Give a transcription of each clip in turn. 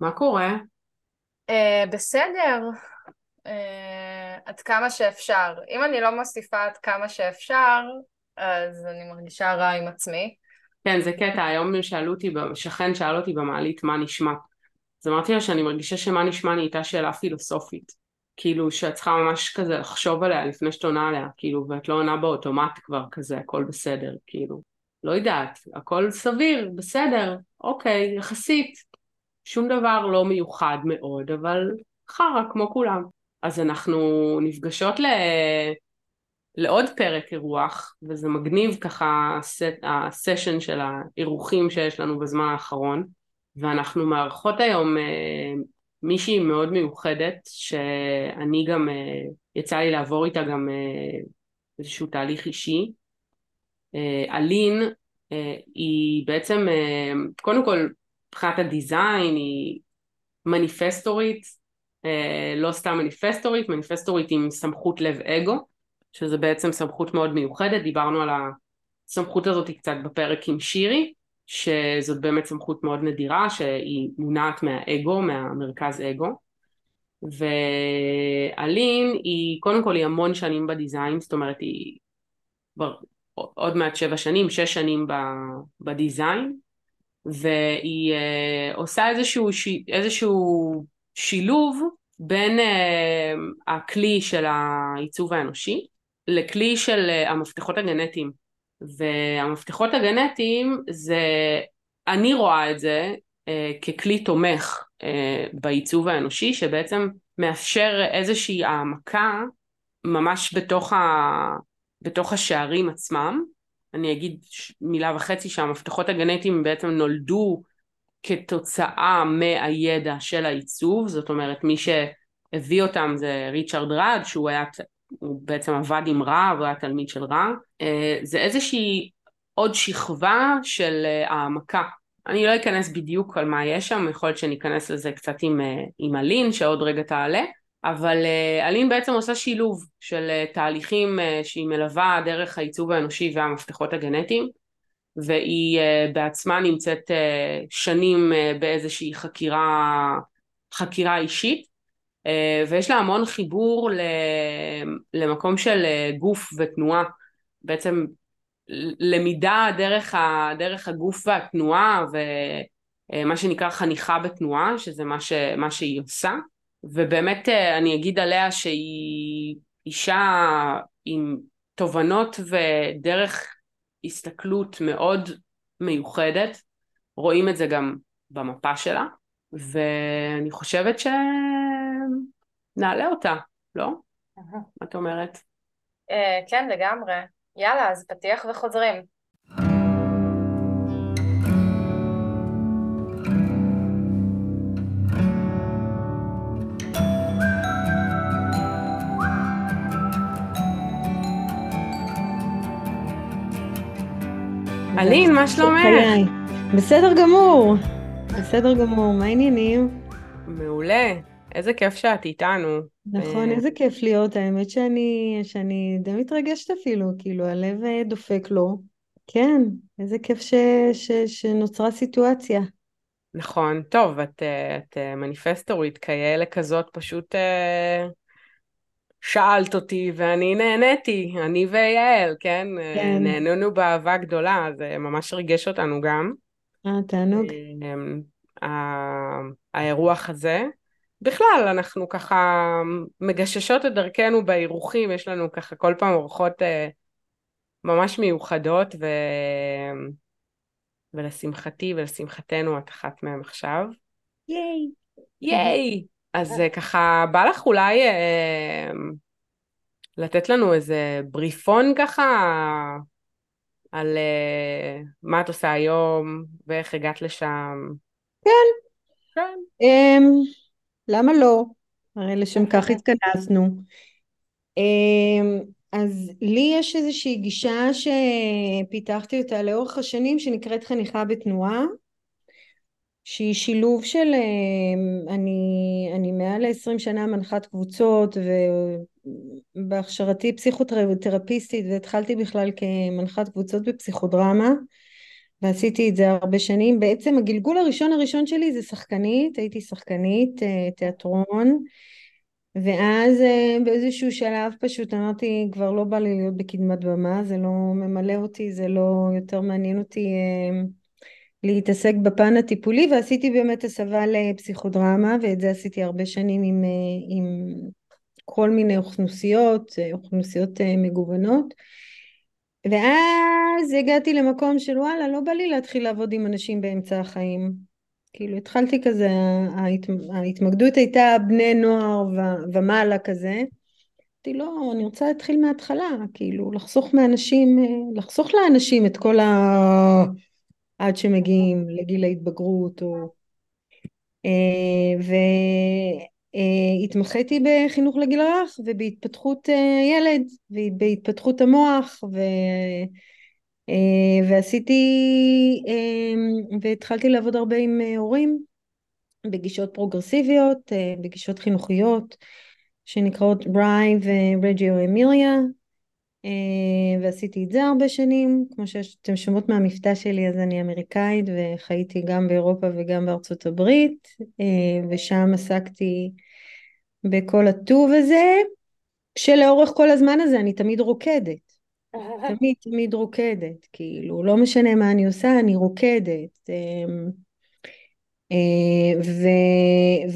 מה קורה? Uh, בסדר, uh, עד כמה שאפשר. אם אני לא מוסיפה עד כמה שאפשר, אז אני מרגישה רע עם עצמי. כן, זה קטע, היום שאלו אותי, שכן שאל אותי במעלית מה נשמע. אז אמרתי לה שאני מרגישה שמה נשמע נהייתה שאלה פילוסופית. כאילו שאת צריכה ממש כזה לחשוב עליה לפני שאת עונה עליה, כאילו, ואת לא עונה באוטומט כבר כזה, הכל בסדר, כאילו. לא יודעת, הכל סביר, בסדר, אוקיי, יחסית. שום דבר לא מיוחד מאוד, אבל חרא כמו כולם. אז אנחנו נפגשות ל... לעוד פרק אירוח, וזה מגניב ככה הסט, הסשן של האירוחים שיש לנו בזמן האחרון, ואנחנו מארחות היום אה, מישהי מאוד מיוחדת, שאני גם, אה, יצא לי לעבור איתה גם אה, איזשהו תהליך אישי. אה, אלין אה, היא בעצם, אה, קודם כל מבחינת הדיזיין היא מניפסטורית, אה, לא סתם מניפסטורית, מניפסטורית עם סמכות לב אגו, שזה בעצם סמכות מאוד מיוחדת, דיברנו על הסמכות הזאת קצת בפרק עם שירי, שזאת באמת סמכות מאוד נדירה, שהיא מונעת מהאגו, מהמרכז אגו. ואלין היא, קודם כל היא המון שנים בדיזיין, זאת אומרת היא כבר עוד מעט שבע שנים, שש שנים בדיזיין, והיא uh, עושה איזשהו, ש... איזשהו שילוב בין uh, הכלי של העיצוב האנושי לכלי של uh, המפתחות הגנטיים. והמפתחות הגנטיים זה, אני רואה את זה uh, ככלי תומך uh, בעיצוב האנושי, שבעצם מאפשר איזושהי העמקה ממש בתוך, ה, בתוך השערים עצמם, אני אגיד מילה וחצי שהמפתחות הגנטיים בעצם נולדו כתוצאה מהידע של העיצוב, זאת אומרת מי שהביא אותם זה ריצ'רד רד שהוא היה, הוא בעצם עבד עם רע, הוא היה תלמיד של רע, אה, זה איזושהי עוד שכבה של אה, העמקה. אני לא אכנס בדיוק על מה יש שם, יכול להיות שאני אכנס לזה קצת עם, אה, עם אלין שעוד רגע תעלה, אבל uh, אלין בעצם עושה שילוב של uh, תהליכים uh, שהיא מלווה דרך העיצוב האנושי והמפתחות הגנטיים והיא בעצמה נמצאת שנים באיזושהי חקירה, חקירה אישית ויש לה המון חיבור למקום של גוף ותנועה. בעצם למידה דרך, ה, דרך הגוף והתנועה ומה שנקרא חניכה בתנועה שזה מה, ש, מה שהיא עושה ובאמת אה, אני אגיד עליה שהיא אישה עם תובנות ודרך הסתכלות מאוד מיוחדת, רואים את זה גם במפה שלה, ואני חושבת שנעלה אותה, לא? מה את אומרת? אה, כן, לגמרי. יאללה, אז פתיח וחוזרים. אלין, מה שלומך? בסדר גמור, בסדר גמור, מה העניינים? מעולה, איזה כיף שאת איתנו. נכון, אה, איזה כיף להיות, האמת שאני, שאני די מתרגשת אפילו, כאילו הלב אה, דופק לו. כן, איזה כיף ש, ש, שנוצרה סיטואציה. נכון, טוב, את, אה, את מניפסטורית כאלה כזאת פשוט שאלת אותי ואני נהניתי, אני ויעל, כן? כן. נהנינו באהבה גדולה, זה ממש ריגש אותנו גם. אה, תענוג. אה, האירוח הזה. בכלל, אנחנו ככה מגששות את דרכנו באירוחים, יש לנו ככה כל פעם אורחות אה, ממש מיוחדות, ו... ולשמחתי ולשמחתנו את אחת מהן עכשיו. ייי! ייי! אז אה, ככה, בא לך אולי אה, לתת לנו איזה בריפון ככה על אה, מה את עושה היום ואיך הגעת לשם? כן. כן. Um, למה לא? הרי לשם כך התכנסנו. Um, אז לי יש איזושהי גישה שפיתחתי אותה לאורך השנים שנקראת חניכה בתנועה. שהיא שילוב של, אה, אני, אני מעל ל-20 שנה מנחת קבוצות ובהכשרתי פסיכותרפיסטית והתחלתי בכלל כמנחת קבוצות בפסיכודרמה ועשיתי את זה הרבה שנים. בעצם הגלגול הראשון הראשון שלי זה שחקנית, הייתי שחקנית אה, תיאטרון, ואז אה, באיזשהו שלב פשוט אמרתי, כבר לא בא לי להיות בקדמת במה, זה לא ממלא אותי, זה לא יותר מעניין אותי להתעסק בפן הטיפולי, ועשיתי באמת הסבה לפסיכודרמה, ואת זה עשיתי הרבה שנים עם, עם כל מיני אוכלוסיות, אוכלוסיות מגוונות. ואז הגעתי למקום של וואלה, לא בא לי להתחיל לעבוד עם אנשים באמצע החיים. כאילו התחלתי כזה, ההת... ההתמקדות הייתה בני נוער ו... ומעלה כזה. אמרתי לא, אני רוצה להתחיל מההתחלה, כאילו לחסוך מאנשים, לחסוך לאנשים את כל ה... עד שמגיעים לגיל ההתבגרות או... אה, ו... Uh, התמחיתי בחינוך לגיל הרך ובהתפתחות uh, ילד ובהתפתחות המוח ו, ועשיתי uh, והתחלתי לעבוד הרבה עם הורים בגישות פרוגרסיביות, בגישות חינוכיות שנקראות בריי ורג'יו אמיליה ועשיתי את זה הרבה שנים כמו שאתם שומעות מהמבטא שלי אז אני אמריקאית וחייתי גם באירופה וגם בארצות הברית uh, ושם עסקתי בכל הטוב הזה, שלאורך כל הזמן הזה אני תמיד רוקדת. תמיד תמיד רוקדת, כאילו, לא משנה מה אני עושה, אני רוקדת. אה, ו,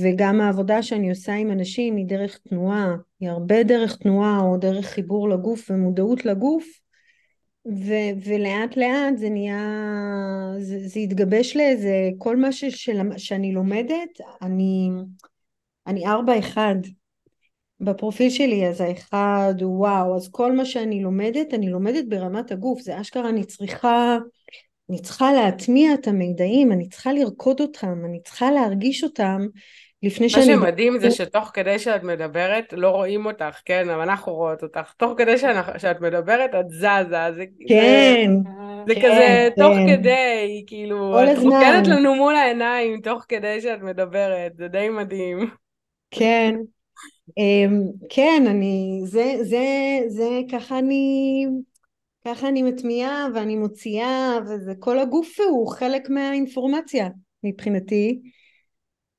וגם העבודה שאני עושה עם אנשים היא דרך תנועה, היא הרבה דרך תנועה או דרך חיבור לגוף ומודעות לגוף, ו, ולאט לאט זה נהיה, זה, זה התגבש לאיזה, כל מה ש, של, שאני לומדת, אני, אני ארבע אחד. בפרופיל שלי אז האחד הוא וואו אז כל מה שאני לומדת אני לומדת ברמת הגוף זה אשכרה אני צריכה אני צריכה להטמיע את המידעים אני צריכה לרקוד אותם אני צריכה להרגיש אותם לפני שאני... מה שמדהים זה שתוך כדי שאת מדברת לא רואים אותך, כן, אבל אנחנו רואות אותך. תוך כדי שאת מדברת את זזה, זה... כן. זה, זה כן, כזה כן. תוך כדי, כאילו, את רוקדת לנו מול העיניים תוך כדי שאת מדברת, זה די מדהים. כן, אמ, כן, אני, זה, זה, זה, ככה אני, ככה אני מטמיעה ואני מוציאה, וזה, כל הגוף הוא חלק מהאינפורמציה מבחינתי.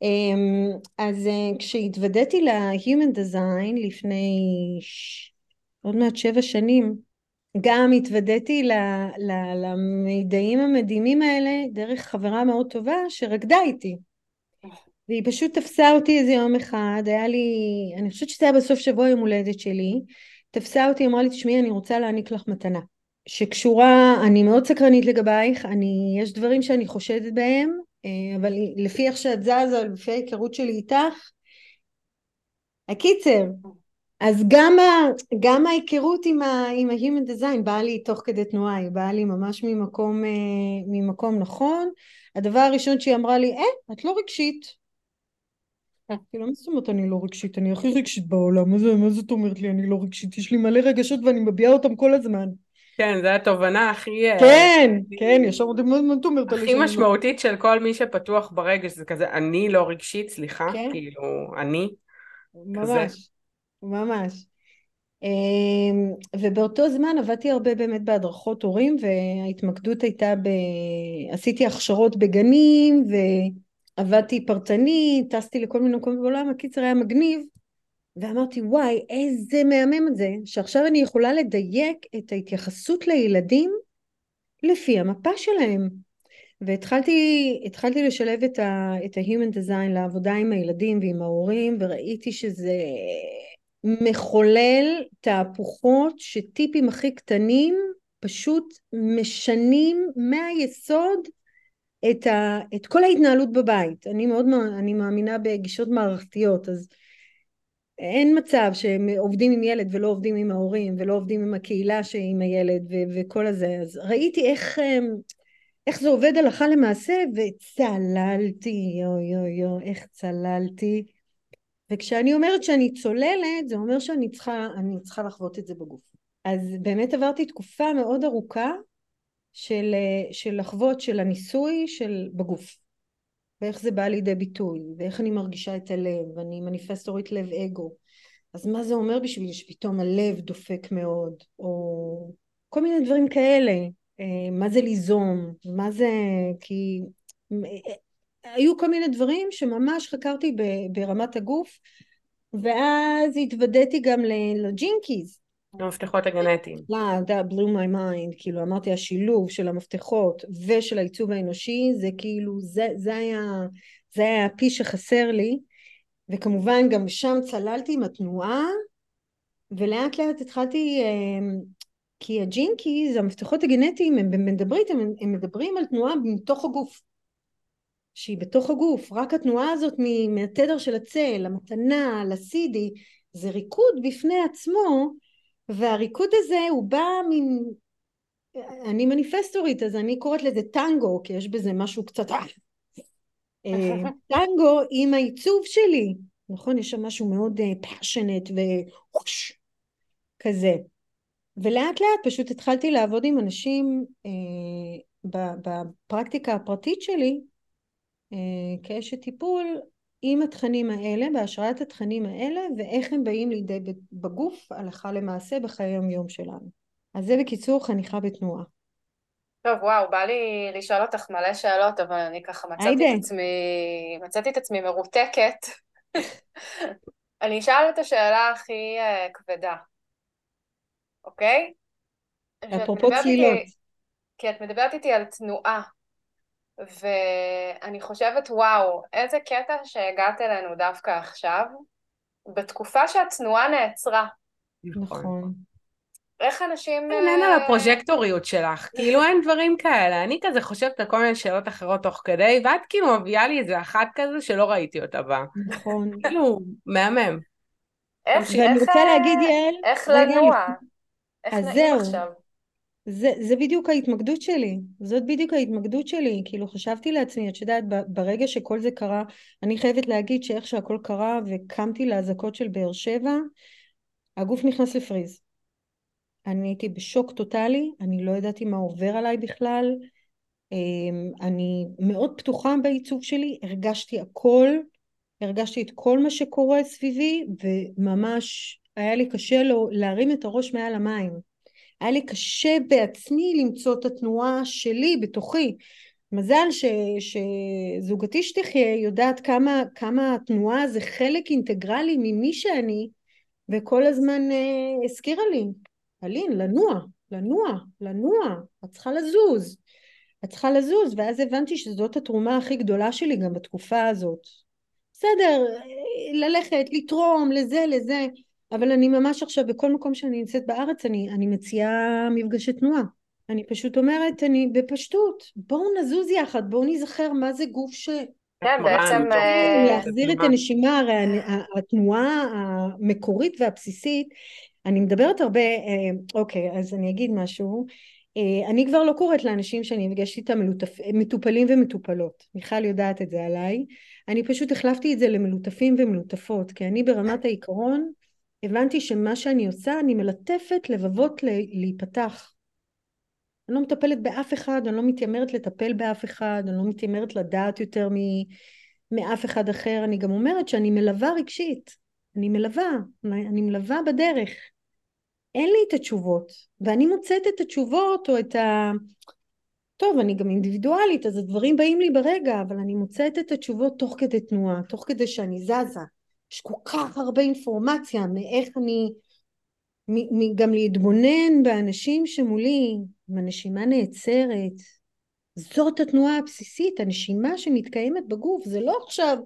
אמ, אז אה, כשהתוודעתי ל-Human Design לפני ש... עוד מעט שבע שנים, גם התוודעתי למידעים המדהימים האלה דרך חברה מאוד טובה שרקדה איתי. והיא פשוט תפסה אותי איזה יום אחד, היה לי, אני חושבת שזה היה בסוף שבוע יום הולדת שלי, תפסה אותי, אמרה לי, תשמעי, אני רוצה להעניק לך מתנה. שקשורה, אני מאוד סקרנית לגבייך, אני, יש דברים שאני חושדת בהם, אה, אבל לפי איך שאת זזה, לפי ההיכרות שלי איתך, הקיצר, אז גם, ה, גם ההיכרות עם, ה-Human Design באה לי תוך כדי תנועה, היא באה לי ממש ממקום, אה, ממקום נכון. הדבר הראשון שהיא אמרה לי, אה, את לא רגשית. כאילו, מה זאת אומרת אני לא רגשית? אני הכי רגשית בעולם, מה זאת אומרת לי אני לא רגשית? יש לי מלא רגשות ואני מביעה אותם כל הזמן. כן, זו התובנה הכי... אה, כן, כן, ישר את אומרת? הכי לא- משמעותית של כל מי שפתוח ברגש, זה כזה, אני לא רגשית, סליחה, כן. כאילו, אני. ממש, ממש. אמ, ובאותו זמן עבדתי הרבה באמת בהדרכות הורים, וההתמקדות הייתה ב... עשיתי הכשרות בגנים, ו... עבדתי פרטני, טסתי לכל מיני מקומות בעולם, הקיצר היה מגניב, ואמרתי וואי איזה מהמם זה, שעכשיו אני יכולה לדייק את ההתייחסות לילדים לפי המפה שלהם. והתחלתי לשלב את ה-Human Design לעבודה עם הילדים ועם ההורים, וראיתי שזה מחולל תהפוכות שטיפים הכי קטנים פשוט משנים מהיסוד את, ה, את כל ההתנהלות בבית. אני מאוד אני מאמינה בגישות מערכתיות, אז אין מצב שהם עובדים עם ילד ולא עובדים עם ההורים ולא עובדים עם הקהילה שעם הילד ו- וכל הזה. אז ראיתי איך, אמ, איך זה עובד הלכה למעשה וצללתי, יו יו יו, איך צללתי. וכשאני אומרת שאני צוללת, זה אומר שאני צריכה, צריכה לחוות את זה בגוף. אז באמת עברתי תקופה מאוד ארוכה של, אה, של לחוות של הניסוי של בגוף ואיך זה בא לידי ביטוי ואיך אני מרגישה את הלב ואני מניפסטורית לב אגו אז מה זה אומר בשבילי שפתאום הלב דופק מאוד או כל מיני דברים כאלה אה, מה זה ליזום, מה זה, כי אה, היו כל מיני דברים שממש חקרתי ברמת הגוף, ואז התוודעתי גם ל Gene Keys. המפתחות הגנטיים. לא, that blew my mind, כאילו אמרתי השילוב של המפתחות ושל העיצוב האנושי, זה כאילו, זה, זה היה, זה היה הפיס שחסר לי, וכמובן גם שם צללתי עם התנועה, ולאט לאט התחלתי, אמ, כי ה Gene Keys, המפתחות הגנטיים, הם מדברים, הם, הם מדברים על תנועה מתוך הגוף. שהיא בתוך הגוף, רק התנועה הזאת מהתדר של הצל, המתנה, לסידי, זה ריקוד בפני עצמו, והריקוד הזה הוא בא מן... אני מניפסטורית, אז אני קוראת לזה טנגו, כי יש בזה משהו קצת... אה, טנגו עם העיצוב שלי, נכון? יש שם משהו מאוד פאשנט אה, ווש כזה. ולאט לאט פשוט התחלתי לעבוד עם אנשים אה, בפרקטיקה הפרטית שלי אה, כאשת טיפול עם התכנים האלה, בהשראת התכנים האלה, ואיך הם באים לידי בגוף הלכה למעשה בחיי היום יום שלנו. אז זה בקיצור חניכה בתנועה. טוב, וואו, בא לי לשאול אותך מלא שאלות, אבל אני ככה מצאתי את עצמי, מצאתי את עצמי מרותקת. אני אשאל את השאלה הכי uh, כבדה, אוקיי? אפרופו צלילות. כי את מדברת איתי על תנועה, ואני חושבת, וואו, איזה קטע שהגעת אלינו דווקא עכשיו, בתקופה שהתנועה נעצרה. נכון. איך אנשים... אין על אה, הפרוז'קטוריות שלך, כאילו אין דברים כאלה. אני כזה חושבת על כל מיני שאלות אחרות תוך כדי, ואת כאילו מביאה לי איזה אחת כזה שלא ראיתי אותה בה. נכון. כאילו, מהמם. איך, ואני רוצה להגיד, יעל... איך לנוע? איך נעים עכשיו? זה, זה בדיוק ההתמקדות שלי, זאת בדיוק ההתמקדות שלי, כאילו חשבתי לעצמי, את יודעת, ברגע שכל זה קרה, אני חייבת להגיד שאיך שהכל קרה וקמתי לאזעקות של באר שבע, הגוף נכנס לפריז. אני הייתי בשוק טוטאלי, אני לא ידעתי מה עובר עליי בכלל, אמ, אני מאוד פתוחה בעיצוב שלי, הרגשתי הכל, הרגשתי את כל מה שקורה סביבי, וממש היה לי קשה לו להרים את הראש מעל המים. היה לי קשה בעצמי למצוא את התנועה שלי בתוכי. מזל ש, שזוגתי שתחיה יודעת כמה, כמה התנועה זה חלק אינטגרלי ממי שאני, וכל הזמן אה, הזכירה לי, אלין, לנוע, לנוע, לנוע, את צריכה לזוז, את צריכה לזוז, ואז הבנתי שזאת התרומה הכי גדולה שלי גם בתקופה הזאת. בסדר, ללכת, לתרום, לזה, לזה, אבל אני ממש עכשיו, בכל מקום שאני נמצאת בארץ, אני, אני מציעה מפגשי תנועה. אני פשוט אומרת, אני בפשטות, בואו נזוז יחד, בואו נזכר מה זה גוף ש... כן, בעצם... אה, להחזיר את הנשימה, הרי התנועה המקורית והבסיסית, אני מדברת הרבה, אה, אוקיי, אז אני אגיד משהו. אה, אני כבר לא קוראת לאנשים שאני נפגשת איתם מטופלים ומטופלות. מיכל יודעת את זה עליי. אני פשוט החלפתי את זה למלוטפים ומלוטפות, כי אני ברמת העיקרון הבנתי שמה שאני עושה, אני מלטפת לבבות להיפתח. אני לא מטפלת באף אחד, אני לא מתיימרת לטפל באף אחד, אני לא מתיימרת לדעת יותר מ... מאף אחד אחר. אני גם אומרת שאני מלווה רגשית. אני מלווה, אני מלווה בדרך. אין לי את התשובות, ואני מוצאת את התשובות או את ה... טוב, אני גם אינדיבידואלית, אז הדברים באים לי ברגע, אבל אני מוצאת את התשובות תוך כדי תנועה, תוך כדי שאני זזה. יש כל כך הרבה אינפורמציה מאיך אני... גם להתבונן באנשים שמולי, אם הנשימה נעצרת, זאת התנועה הבסיסית, הנשימה שמתקיימת בגוף, זה לא עכשיו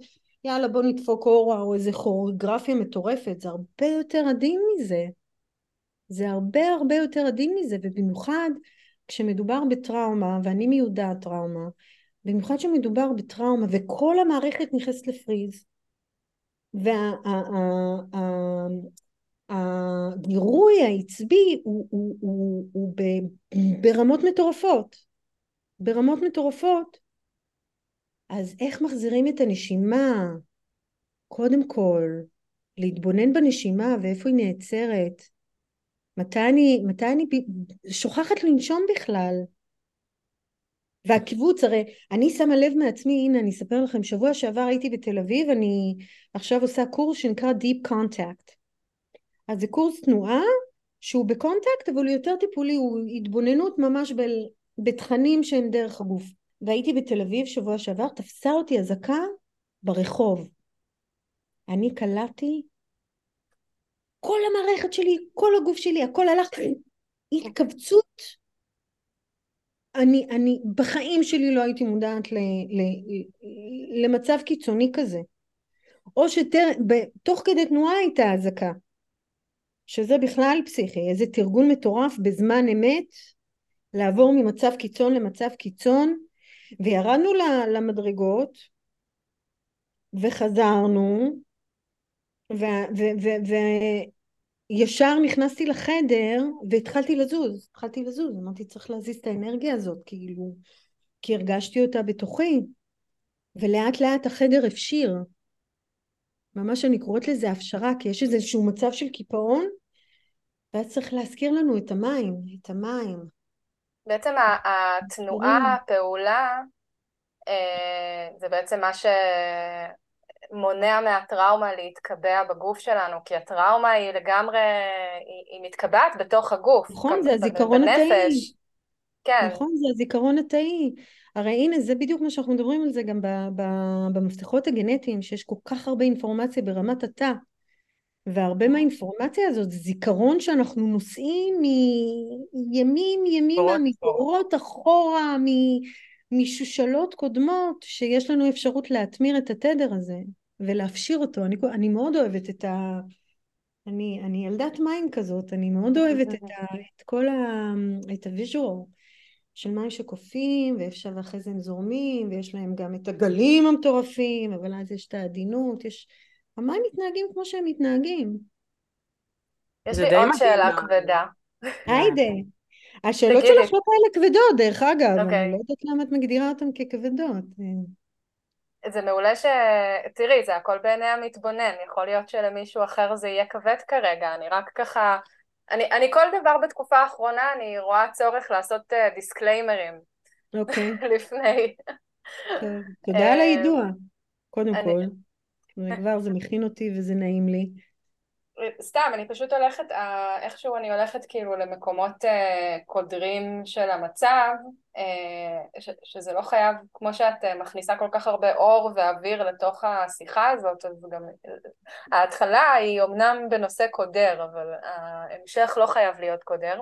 יאללה בוא נדפוק אורה או איזה כוריאוגרפיה מטורפת, זה הרבה יותר עדין מזה. זה הרבה הרבה יותר עדין מזה, ובמיוחד כשמדובר בטראומה, ואני מיודעת טראומה, במיוחד כשמדובר בטראומה וכל המערכת נכנסת לפריז, והגירוי העצבי הוא, הוא, הוא, הוא ב, ברמות מטורפות, ברמות מטורפות, אז איך מחזירים את הנשימה? קודם כל, להתבונן בנשימה ואיפה היא נעצרת, מתי אני, מתי אני שוכחת לנשום בכלל? והקיבוץ, הרי אני שמה לב מעצמי, הנה אני אספר לכם, שבוע שעבר הייתי בתל אביב, אני עכשיו עושה קורס שנקרא Deep Contact. אז זה קורס תנועה שהוא בקונטקט אבל הוא יותר טיפולי, הוא התבוננות ממש ב, בתכנים שהם דרך הגוף. והייתי בתל אביב שבוע שעבר, תפסה אותי אזעקה ברחוב. אני קלטתי כל המערכת שלי, כל הגוף שלי, הכל הלך, התכווצות. אני, אני בחיים שלי לא הייתי מודעת ל, ל, למצב קיצוני כזה. או שתוך כדי תנועה הייתה אזעקה, שזה בכלל פסיכי, איזה תרגול מטורף בזמן אמת, לעבור ממצב קיצון למצב קיצון, וירדנו למדרגות, וחזרנו, וישר נכנסתי לחדר והתחלתי לזוז, התחלתי לזוז, אמרתי צריך להזיז את האנרגיה הזאת, כאילו, כי הרגשתי אותה בתוכי, ולאט לאט החדר הפשיר, ממש אני קוראת לזה הפשרה, כי יש איזשהו מצב של קיפאון, ואז צריך להזכיר לנו את המים, את המים. בעצם התנועה, הפעולה, אה, זה בעצם מה שמונע מהטראומה להתקבע בגוף שלנו, כי הטראומה היא לגמרי, היא, היא מתקבעת בתוך הגוף. נכון, זה הזיכרון התאי. כן. נכון, זה הזיכרון התאי. הרי הנה, זה בדיוק מה שאנחנו מדברים על זה גם במפתחות הגנטיים, שיש כל כך הרבה אינפורמציה ברמת התא. והרבה מהאינפורמציה הזאת זה זיכרון שאנחנו נושאים מימים ימימה, מדורות אחורה, משושלות קודמות, שיש לנו אפשרות להטמיר את התדר הזה ולהפשיר אותו. אני, אני מאוד אוהבת את ה... אני, אני ילדת מים כזאת, אני מאוד אוהבת את, ה, את כל ה... את הוויז'ואל של מים שקופים, ואפשר ואחרי זה הם זורמים, ויש להם גם את הגלים המטורפים, אבל אז יש את העדינות, יש... המים מתנהגים כמו שהם מתנהגים. יש לי עוד שאלה כבדה. היידה. השאלות שלך לא כאלה כבדות, דרך אגב, okay. אני אוקיי. לא יודעת למה את מגדירה אותן ככבדות. זה מעולה ש... תראי, זה הכל בעיני המתבונן, יכול להיות שלמישהו אחר זה יהיה כבד כרגע, אני רק ככה... אני, אני כל דבר בתקופה האחרונה, אני רואה צורך לעשות uh, דיסקליימרים. אוקיי. Okay. לפני. תודה על היידוע, קודם אני... כל. כבר זה מכין אותי וזה נעים לי. סתם, אני פשוט הולכת, אה, איכשהו אני הולכת כאילו למקומות אה, קודרים של המצב, אה, שזה לא חייב, כמו שאת מכניסה כל כך הרבה אור ואוויר לתוך השיחה הזאת, אז גם ההתחלה היא אמנם בנושא קודר, אבל ההמשך לא חייב להיות קודר.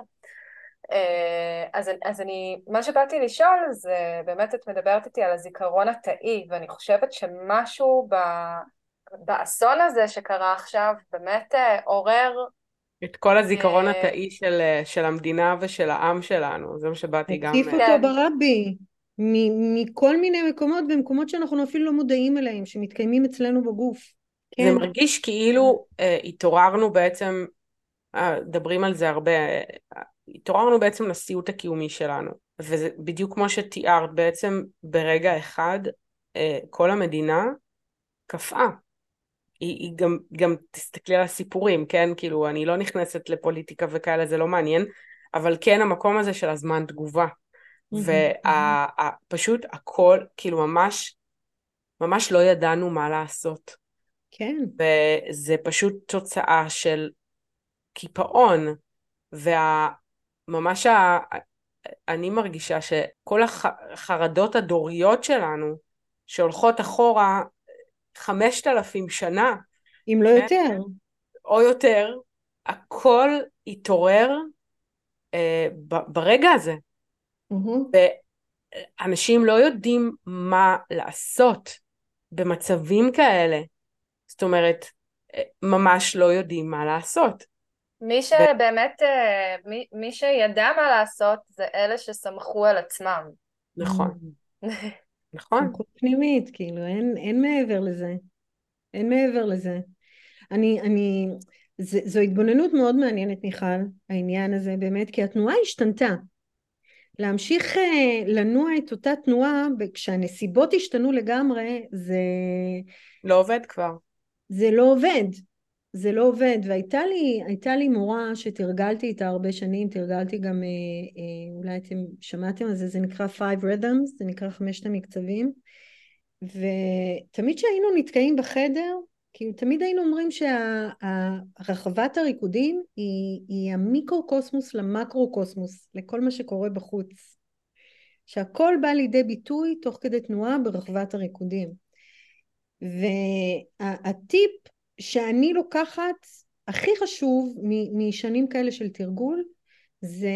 אז, אז אני, מה שבאתי לשאול זה באמת את מדברת איתי על הזיכרון התאי ואני חושבת שמשהו ב, באסון הזה שקרה עכשיו באמת אה, עורר... את כל הזיכרון אה, התאי של, אה, של המדינה ושל העם שלנו, זה מה שבאתי גם... הציף אותו. ברבי, מכל מיני מקומות, במקומות שאנחנו אפילו לא מודעים אליהם, שמתקיימים אצלנו בגוף. כן. זה מרגיש כאילו אה, התעוררנו בעצם, מדברים על זה הרבה, אה, התעוררנו בעצם לסיוט הקיומי שלנו, וזה בדיוק כמו שתיארת, בעצם ברגע אחד אה, כל המדינה קפאה. היא, היא גם, גם תסתכלי על הסיפורים, כן? כאילו, אני לא נכנסת לפוליטיקה וכאלה, זה לא מעניין, אבל כן המקום הזה של הזמן תגובה. ופשוט הכל, כאילו ממש, ממש לא ידענו מה לעשות. כן. וזה פשוט תוצאה של קיפאון, וממש ה... אני מרגישה שכל החרדות הדוריות שלנו, שהולכות אחורה, חמשת אלפים שנה. אם לא כן? יותר. או יותר, הכל התעורר אה, ב- ברגע הזה. Mm-hmm. ואנשים לא יודעים מה לעשות במצבים כאלה. זאת אומרת, אה, ממש לא יודעים מה לעשות. מי שבאמת, ו... מי, מי שידע מה לעשות זה אלה שסמכו על עצמם. נכון. נכון. סמכות פנימית, כאילו, אין, אין מעבר לזה. אין מעבר לזה. אני, אני, זה, זו התבוננות מאוד מעניינת, מיכל, העניין הזה, באמת, כי התנועה השתנתה. להמשיך אה, לנוע את אותה תנועה, כשהנסיבות השתנו לגמרי, זה... לא עובד כבר. זה לא עובד. זה לא עובד, והייתה לי, לי מורה שתרגלתי איתה הרבה שנים, תרגלתי גם, אה, אה, אולי אתם שמעתם על זה, זה נקרא Five Rhythms, זה נקרא חמשת המקצבים, ותמיד כשהיינו נתקעים בחדר, כאילו תמיד היינו אומרים שהרחבת הריקודים היא, היא המיקרו-קוסמוס למקרו-קוסמוס, לכל מה שקורה בחוץ. שהכל בא לידי ביטוי תוך כדי תנועה ברחבת הריקודים. והטיפ שאני לוקחת הכי חשוב משנים כאלה של תרגול זה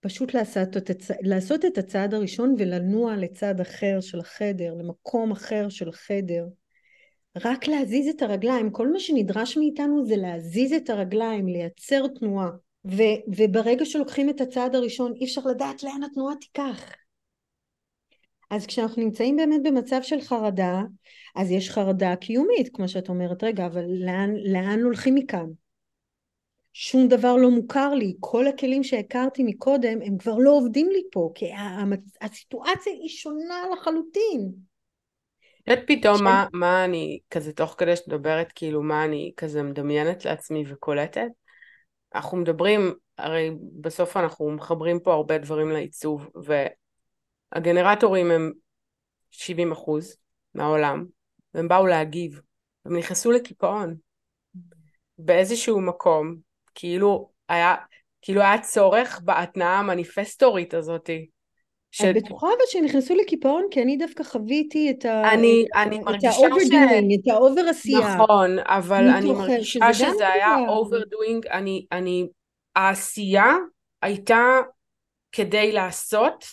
פשוט לעשות את, הצ... לעשות את הצעד הראשון ולנוע לצד אחר של החדר, למקום אחר של החדר. רק להזיז את הרגליים, כל מה שנדרש מאיתנו זה להזיז את הרגליים, לייצר תנועה. ו, וברגע שלוקחים את הצעד הראשון אי אפשר לדעת לאן התנועה תיקח. אז כשאנחנו נמצאים באמת במצב של חרדה, אז יש חרדה קיומית, כמו שאת אומרת, רגע, אבל לאן, לאן הולכים מכאן? שום דבר לא מוכר לי, כל הכלים שהכרתי מקודם הם כבר לא עובדים לי פה, כי הסיטואציה היא שונה לחלוטין. את יודעת פתאום ש... מה, מה אני, כזה תוך כדי שאת מדברת, כאילו מה אני כזה מדמיינת לעצמי וקולטת? אנחנו מדברים, הרי בסוף אנחנו מחברים פה הרבה דברים לעיצוב, והגנרטורים הם 70 אחוז מהעולם, והם באו להגיב, הם נכנסו לקיפאון. באיזשהו מקום, כאילו היה, כאילו היה צורך בהתנאה המניפסטורית הזאתי. ש... את בטוחה אבל שנכנסו לקיפאון? כי אני דווקא חוויתי את ה... אני, אני את מרגישה ש... את ה over עשייה. נכון, אבל אני מרגישה שזה, שזה היה overdoing, אני, אני, העשייה הייתה כדי לעשות,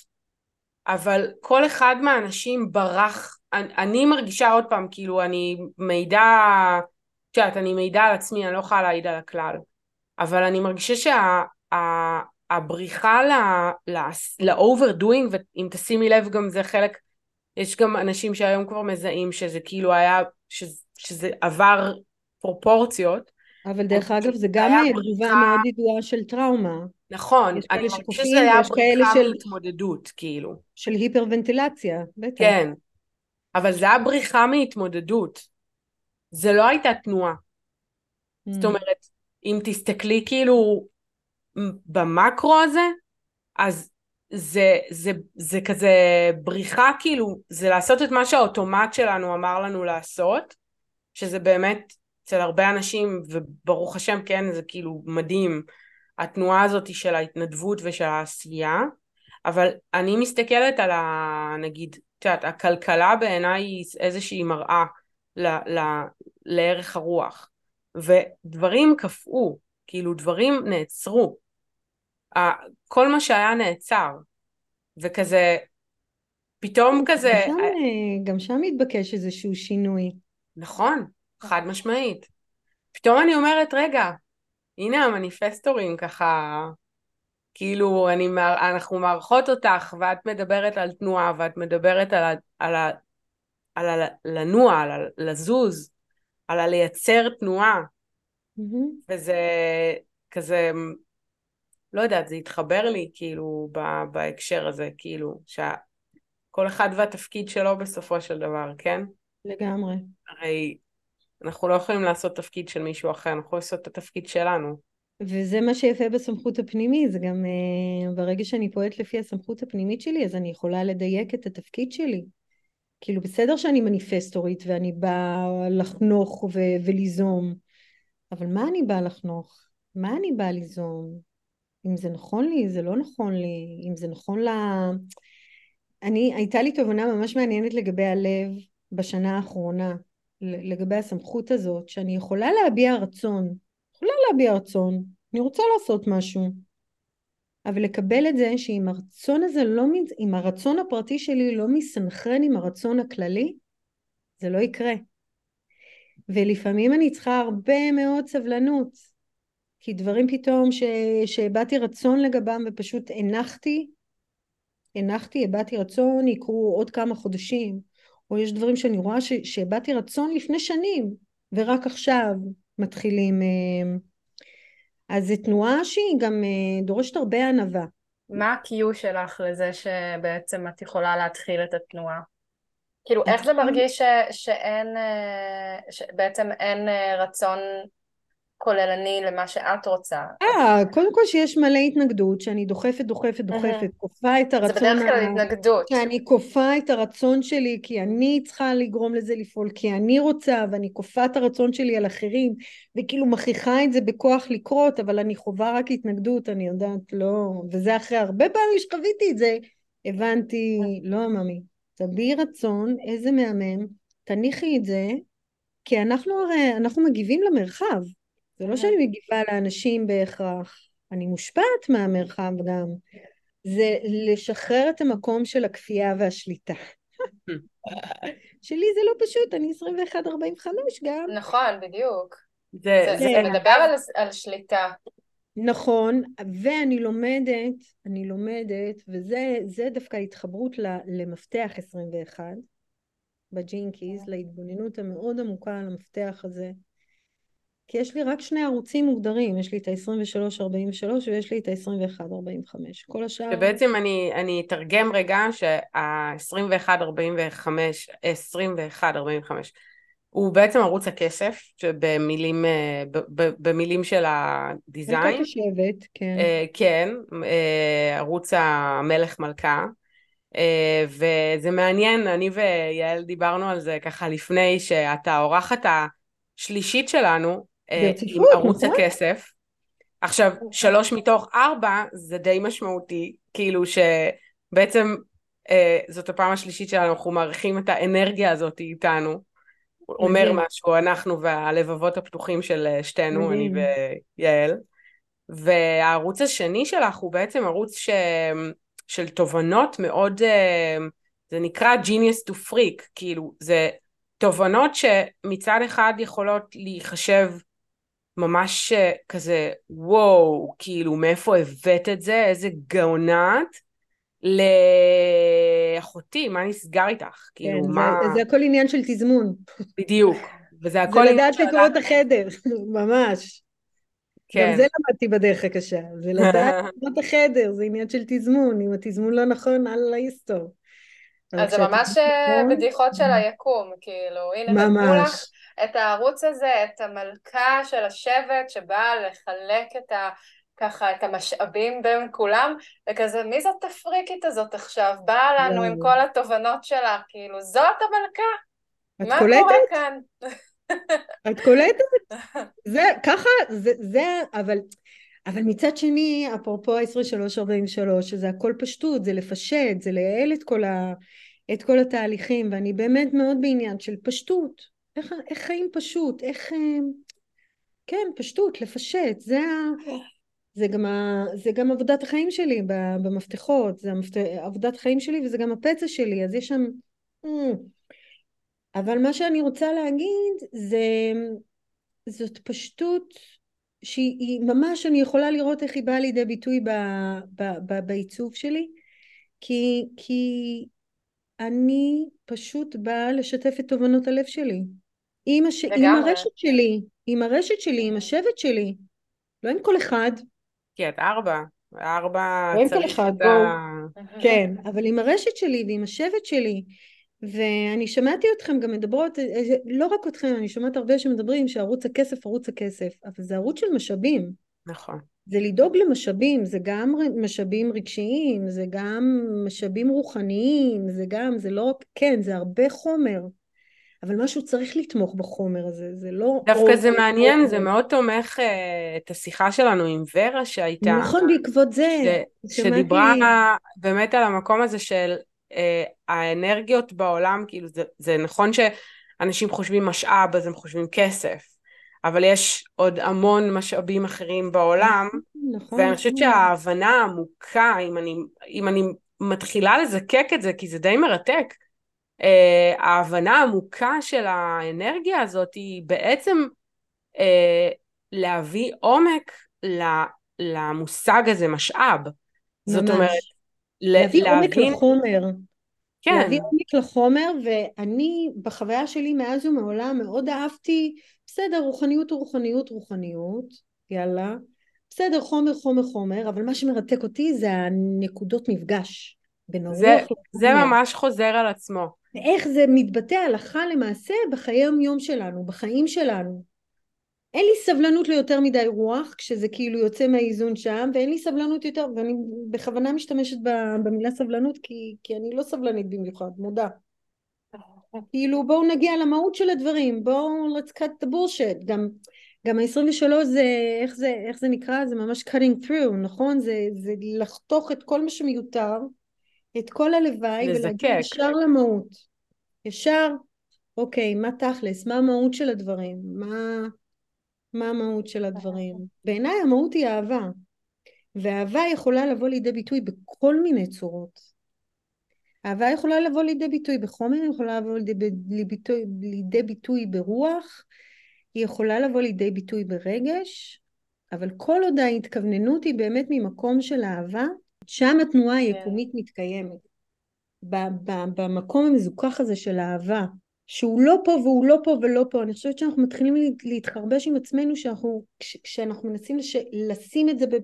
אבל כל אחד מהאנשים ברח, אני, אני מרגישה עוד פעם, כאילו אני מעידה, את יודעת, אני מעידה על עצמי, אני לא יכולה להעיד על הכלל. אבל אני מרגישה שהבריחה ל-overdoing, ואם תשימי לב גם זה חלק, יש גם אנשים שהיום כבר מזהים שזה כאילו היה, שזה, שזה עבר פרופורציות. אבל דרך אגב זה גם תגובה מאוד ידועה של טראומה. נכון, אני חושבת שזה היה בריחה של... מהתמודדות, כאילו. של היפרוונטילציה, בטח. כן, אבל זה היה בריחה מהתמודדות. זה לא הייתה תנועה. Mm. זאת אומרת, אם תסתכלי כאילו במקרו הזה, אז זה, זה, זה כזה בריחה כאילו, זה לעשות את מה שהאוטומט שלנו אמר לנו לעשות, שזה באמת אצל הרבה אנשים, וברוך השם כן, זה כאילו מדהים, התנועה הזאת של ההתנדבות ושל העשייה, אבל אני מסתכלת על ה... נגיד, את יודעת, הכלכלה בעיניי היא איזושהי מראה ל, ל, לערך הרוח. ודברים קפאו, כאילו דברים נעצרו. כל מה שהיה נעצר, וכזה, פתאום כזה... גם שם, גם שם מתבקש איזשהו שינוי. נכון, חד משמעית. פתאום אני אומרת, רגע, הנה המניפסטורים ככה, כאילו אני, אנחנו מארחות אותך ואת מדברת על תנועה ואת מדברת על, על, על, על, לנוע, על לזוז, על הלייצר תנועה. Mm-hmm. וזה כזה, לא יודעת, זה התחבר לי כאילו בהקשר הזה, כאילו, שכל אחד והתפקיד שלו בסופו של דבר, כן? לגמרי. הרי אנחנו לא יכולים לעשות תפקיד של מישהו אחר, אנחנו יכולים לעשות את התפקיד שלנו. וזה מה שיפה בסמכות הפנימית, זה גם uh, ברגע שאני פועלת לפי הסמכות הפנימית שלי, אז אני יכולה לדייק את התפקיד שלי. כאילו בסדר שאני מניפסטורית ואני באה לחנוך ו- וליזום, אבל מה אני באה לחנוך? מה אני באה ליזום? אם זה נכון לי, זה לא נכון לי, אם זה נכון ל... אני, הייתה לי תובנה ממש מעניינת לגבי הלב בשנה האחרונה, לגבי הסמכות הזאת, שאני יכולה להביע רצון, יכולה להביע רצון, אני רוצה לעשות משהו, אבל לקבל את זה שאם הרצון הזה לא, אם הרצון הפרטי שלי לא מסנכרן עם הרצון הכללי, זה לא יקרה. ולפעמים אני צריכה הרבה מאוד סבלנות, כי דברים פתאום שהבעתי רצון לגבם ופשוט הנחתי, הנחתי, הבעתי רצון, יקרו עוד כמה חודשים, או יש דברים שאני רואה שהבעתי רצון לפני שנים, ורק עכשיו מתחילים אה, אז זו תנועה שהיא גם אה, דורשת הרבה ענווה. מה ה-Q שלך לזה שבעצם את יכולה להתחיל את התנועה? כאילו, איך זה מרגיש ש, שאין, אה, שבעצם אין רצון כוללני למה שאת רוצה. אה, קודם כל שיש מלא התנגדות, שאני דוחפת, דוחפת, דוחפת, כופה את הרצון... זה בדרך כלל התנגדות. שאני כופה את הרצון שלי, כי אני צריכה לגרום לזה לפעול, כי אני רוצה, ואני כופה את הרצון שלי על אחרים, וכאילו מכריחה את זה בכוח לקרות, אבל אני חווה רק התנגדות, אני יודעת, לא... וזה אחרי הרבה פעמים שחוויתי את זה, הבנתי, לא עממי, תביעי רצון, איזה מהמם, תניחי את זה, כי אנחנו הרי, אנחנו מגיבים למרחב. זה לא שאני מגיבה לאנשים בהכרח, אני מושפעת מהמרחב גם. זה לשחרר את המקום של הכפייה והשליטה. שלי זה לא פשוט, אני 21-45 גם. נכון, בדיוק. זה, זה, זה מדבר על, על שליטה. נכון, ואני לומדת, אני לומדת, וזה דווקא התחברות למפתח 21 בג'ינקיז, להתבוננות המאוד עמוקה על המפתח הזה. כי יש לי רק שני ערוצים מוגדרים, יש לי את ה-23-43 ויש לי את ה-21-45. כל השאר... ובעצם אני, אני אתרגם רגע שה-21-45, 21-45, הוא בעצם ערוץ הכסף, שבמילים אה, במילים של הדיזיין. הייתה קשבת, כן. אה, כן, אה, ערוץ המלך מלכה. וזה מעניין, אני ויעל דיברנו על זה ככה לפני, שאתה האורחת השלישית שלנו, עם ערוץ נכון? הכסף. עכשיו, שלוש מתוך ארבע זה די משמעותי, כאילו שבעצם זאת הפעם השלישית שלנו, אנחנו מעריכים את האנרגיה הזאת איתנו. אומר משהו, אנחנו והלבבות הפתוחים של אה, שתינו, אני ויעל. והערוץ השני שלך הוא בעצם ערוץ ש... של תובנות מאוד, אה, זה נקרא Genius to Freak, כאילו זה תובנות שמצד אחד יכולות להיחשב ממש אה, כזה וואו, כאילו מאיפה הבאת את זה, איזה גאונת, לאחותי, מה נסגר איתך? כאילו, כן, מה... זה, זה הכל עניין של תזמון. בדיוק. וזה הכל... זה לדעת לקרוא את החדר, ממש. כן. גם זה למדתי בדרך הקשה. זה לדעת לקרוא את החדר, זה עניין של תזמון. אם התזמון לא נכון, אללה יסתור. אז זה ממש אה, בדיחות של היקום, כאילו, הנה, נתנו לך את הערוץ הזה, את המלכה של השבט שבאה לחלק את ה... ככה את המשאבים בין כולם, וכזה, מי זאת הפריקית הזאת עכשיו? באה לנו עם כל התובנות שלה, כאילו, זאת המלכה. מה קורה כאן? את קולטת? זה, ככה, זה, זה, אבל, אבל מצד שני, אפרופו ה-2343, שזה הכל פשטות, זה לפשט, זה לייעל את כל, ה, את כל התהליכים, ואני באמת מאוד בעניין של פשטות. איך, איך חיים פשוט, איך... אה, כן, פשטות, לפשט, זה ה... זה גם, ה, זה גם עבודת החיים שלי במפתחות, זה המפת, עבודת החיים שלי וזה גם הפצע שלי, אז יש שם... Mm. אבל מה שאני רוצה להגיד זה, זאת פשטות שהיא ממש, אני יכולה לראות איך היא באה לידי ביטוי ב, ב, ב, בעיצוב שלי, כי, כי אני פשוט באה לשתף את תובנות הלב שלי. עם, הש... עם הרשת שלי, עם הרשת שלי, עם השבט שלי, לא עם כל אחד, כי את ארבע, ארבע צריך את ה... כן, אבל עם הרשת שלי ועם השבט שלי, ואני שמעתי אתכם גם מדברות, אה, אה, לא רק אתכם, אני שומעת הרבה שמדברים שערוץ הכסף, ערוץ הכסף, אבל זה ערוץ של משאבים. נכון. זה לדאוג למשאבים, זה גם משאבים רגשיים, זה גם משאבים רוחניים, זה גם, זה לא רק, כן, זה הרבה חומר. אבל משהו צריך לתמוך בחומר הזה, זה לא... דווקא זה מעניין, זה מאוד תומך uh, את השיחה שלנו עם ורה שהייתה. נכון, בעקבות זה. ש... שדיברה באמת על המקום הזה של uh, האנרגיות בעולם, כאילו זה, זה נכון שאנשים חושבים משאב, אז הם חושבים כסף, אבל יש עוד המון משאבים אחרים בעולם, נכון, ואני חושבת נכון. שההבנה העמוקה, אם אני, אם אני מתחילה לזקק את זה, כי זה די מרתק, אה, ההבנה העמוקה של האנרגיה הזאת היא בעצם אה, להביא עומק למושג הזה משאב. ממש. זאת אומרת, להביא להבין... עומק לחומר. כן. להביא עומק לחומר, ואני בחוויה שלי מאז ומעולם מאוד אהבתי, בסדר, רוחניות רוחניות רוחניות, יאללה, בסדר, חומר חומר חומר, אבל מה שמרתק אותי זה הנקודות מפגש בין הרוח לחומר. זה ממש חוזר על עצמו. ואיך זה מתבטא הלכה למעשה בחיי היום יום שלנו, בחיים שלנו. אין לי סבלנות ליותר מדי רוח, כשזה כאילו יוצא מהאיזון שם, ואין לי סבלנות יותר, ואני בכוונה משתמשת במילה סבלנות, כי, כי אני לא סבלנית במיוחד, מודה. כאילו בואו נגיע למהות של הדברים, בואו let's cut the bullshit, גם, גם ה-23 זה, איך זה, איך זה נקרא? זה ממש cutting through, נכון? זה, זה לחתוך את כל מה שמיותר, את כל הלוואי, ולהגיע ישר למהות. ישר, אוקיי, מה תכלס? מה המהות של הדברים? מה... מה המהות של הדברים. בעיניי המהות היא אהבה, ואהבה יכולה לבוא לידי ביטוי בכל מיני צורות. אהבה יכולה לבוא לידי ביטוי בחומר, היא יכולה לבוא לידי, ביטוי, לידי ביטוי ברוח, היא יכולה לבוא לידי ביטוי ברגש, אבל כל עוד ההתכווננות היא באמת ממקום של אהבה, שם התנועה כן. היקומית מתקיימת. במקום המזוכח הזה של אהבה, שהוא לא פה והוא לא פה ולא פה. אני חושבת שאנחנו מתחילים להתחרבש עם עצמנו שאנחנו, כשאנחנו מנסים לש, לשים את זה ב...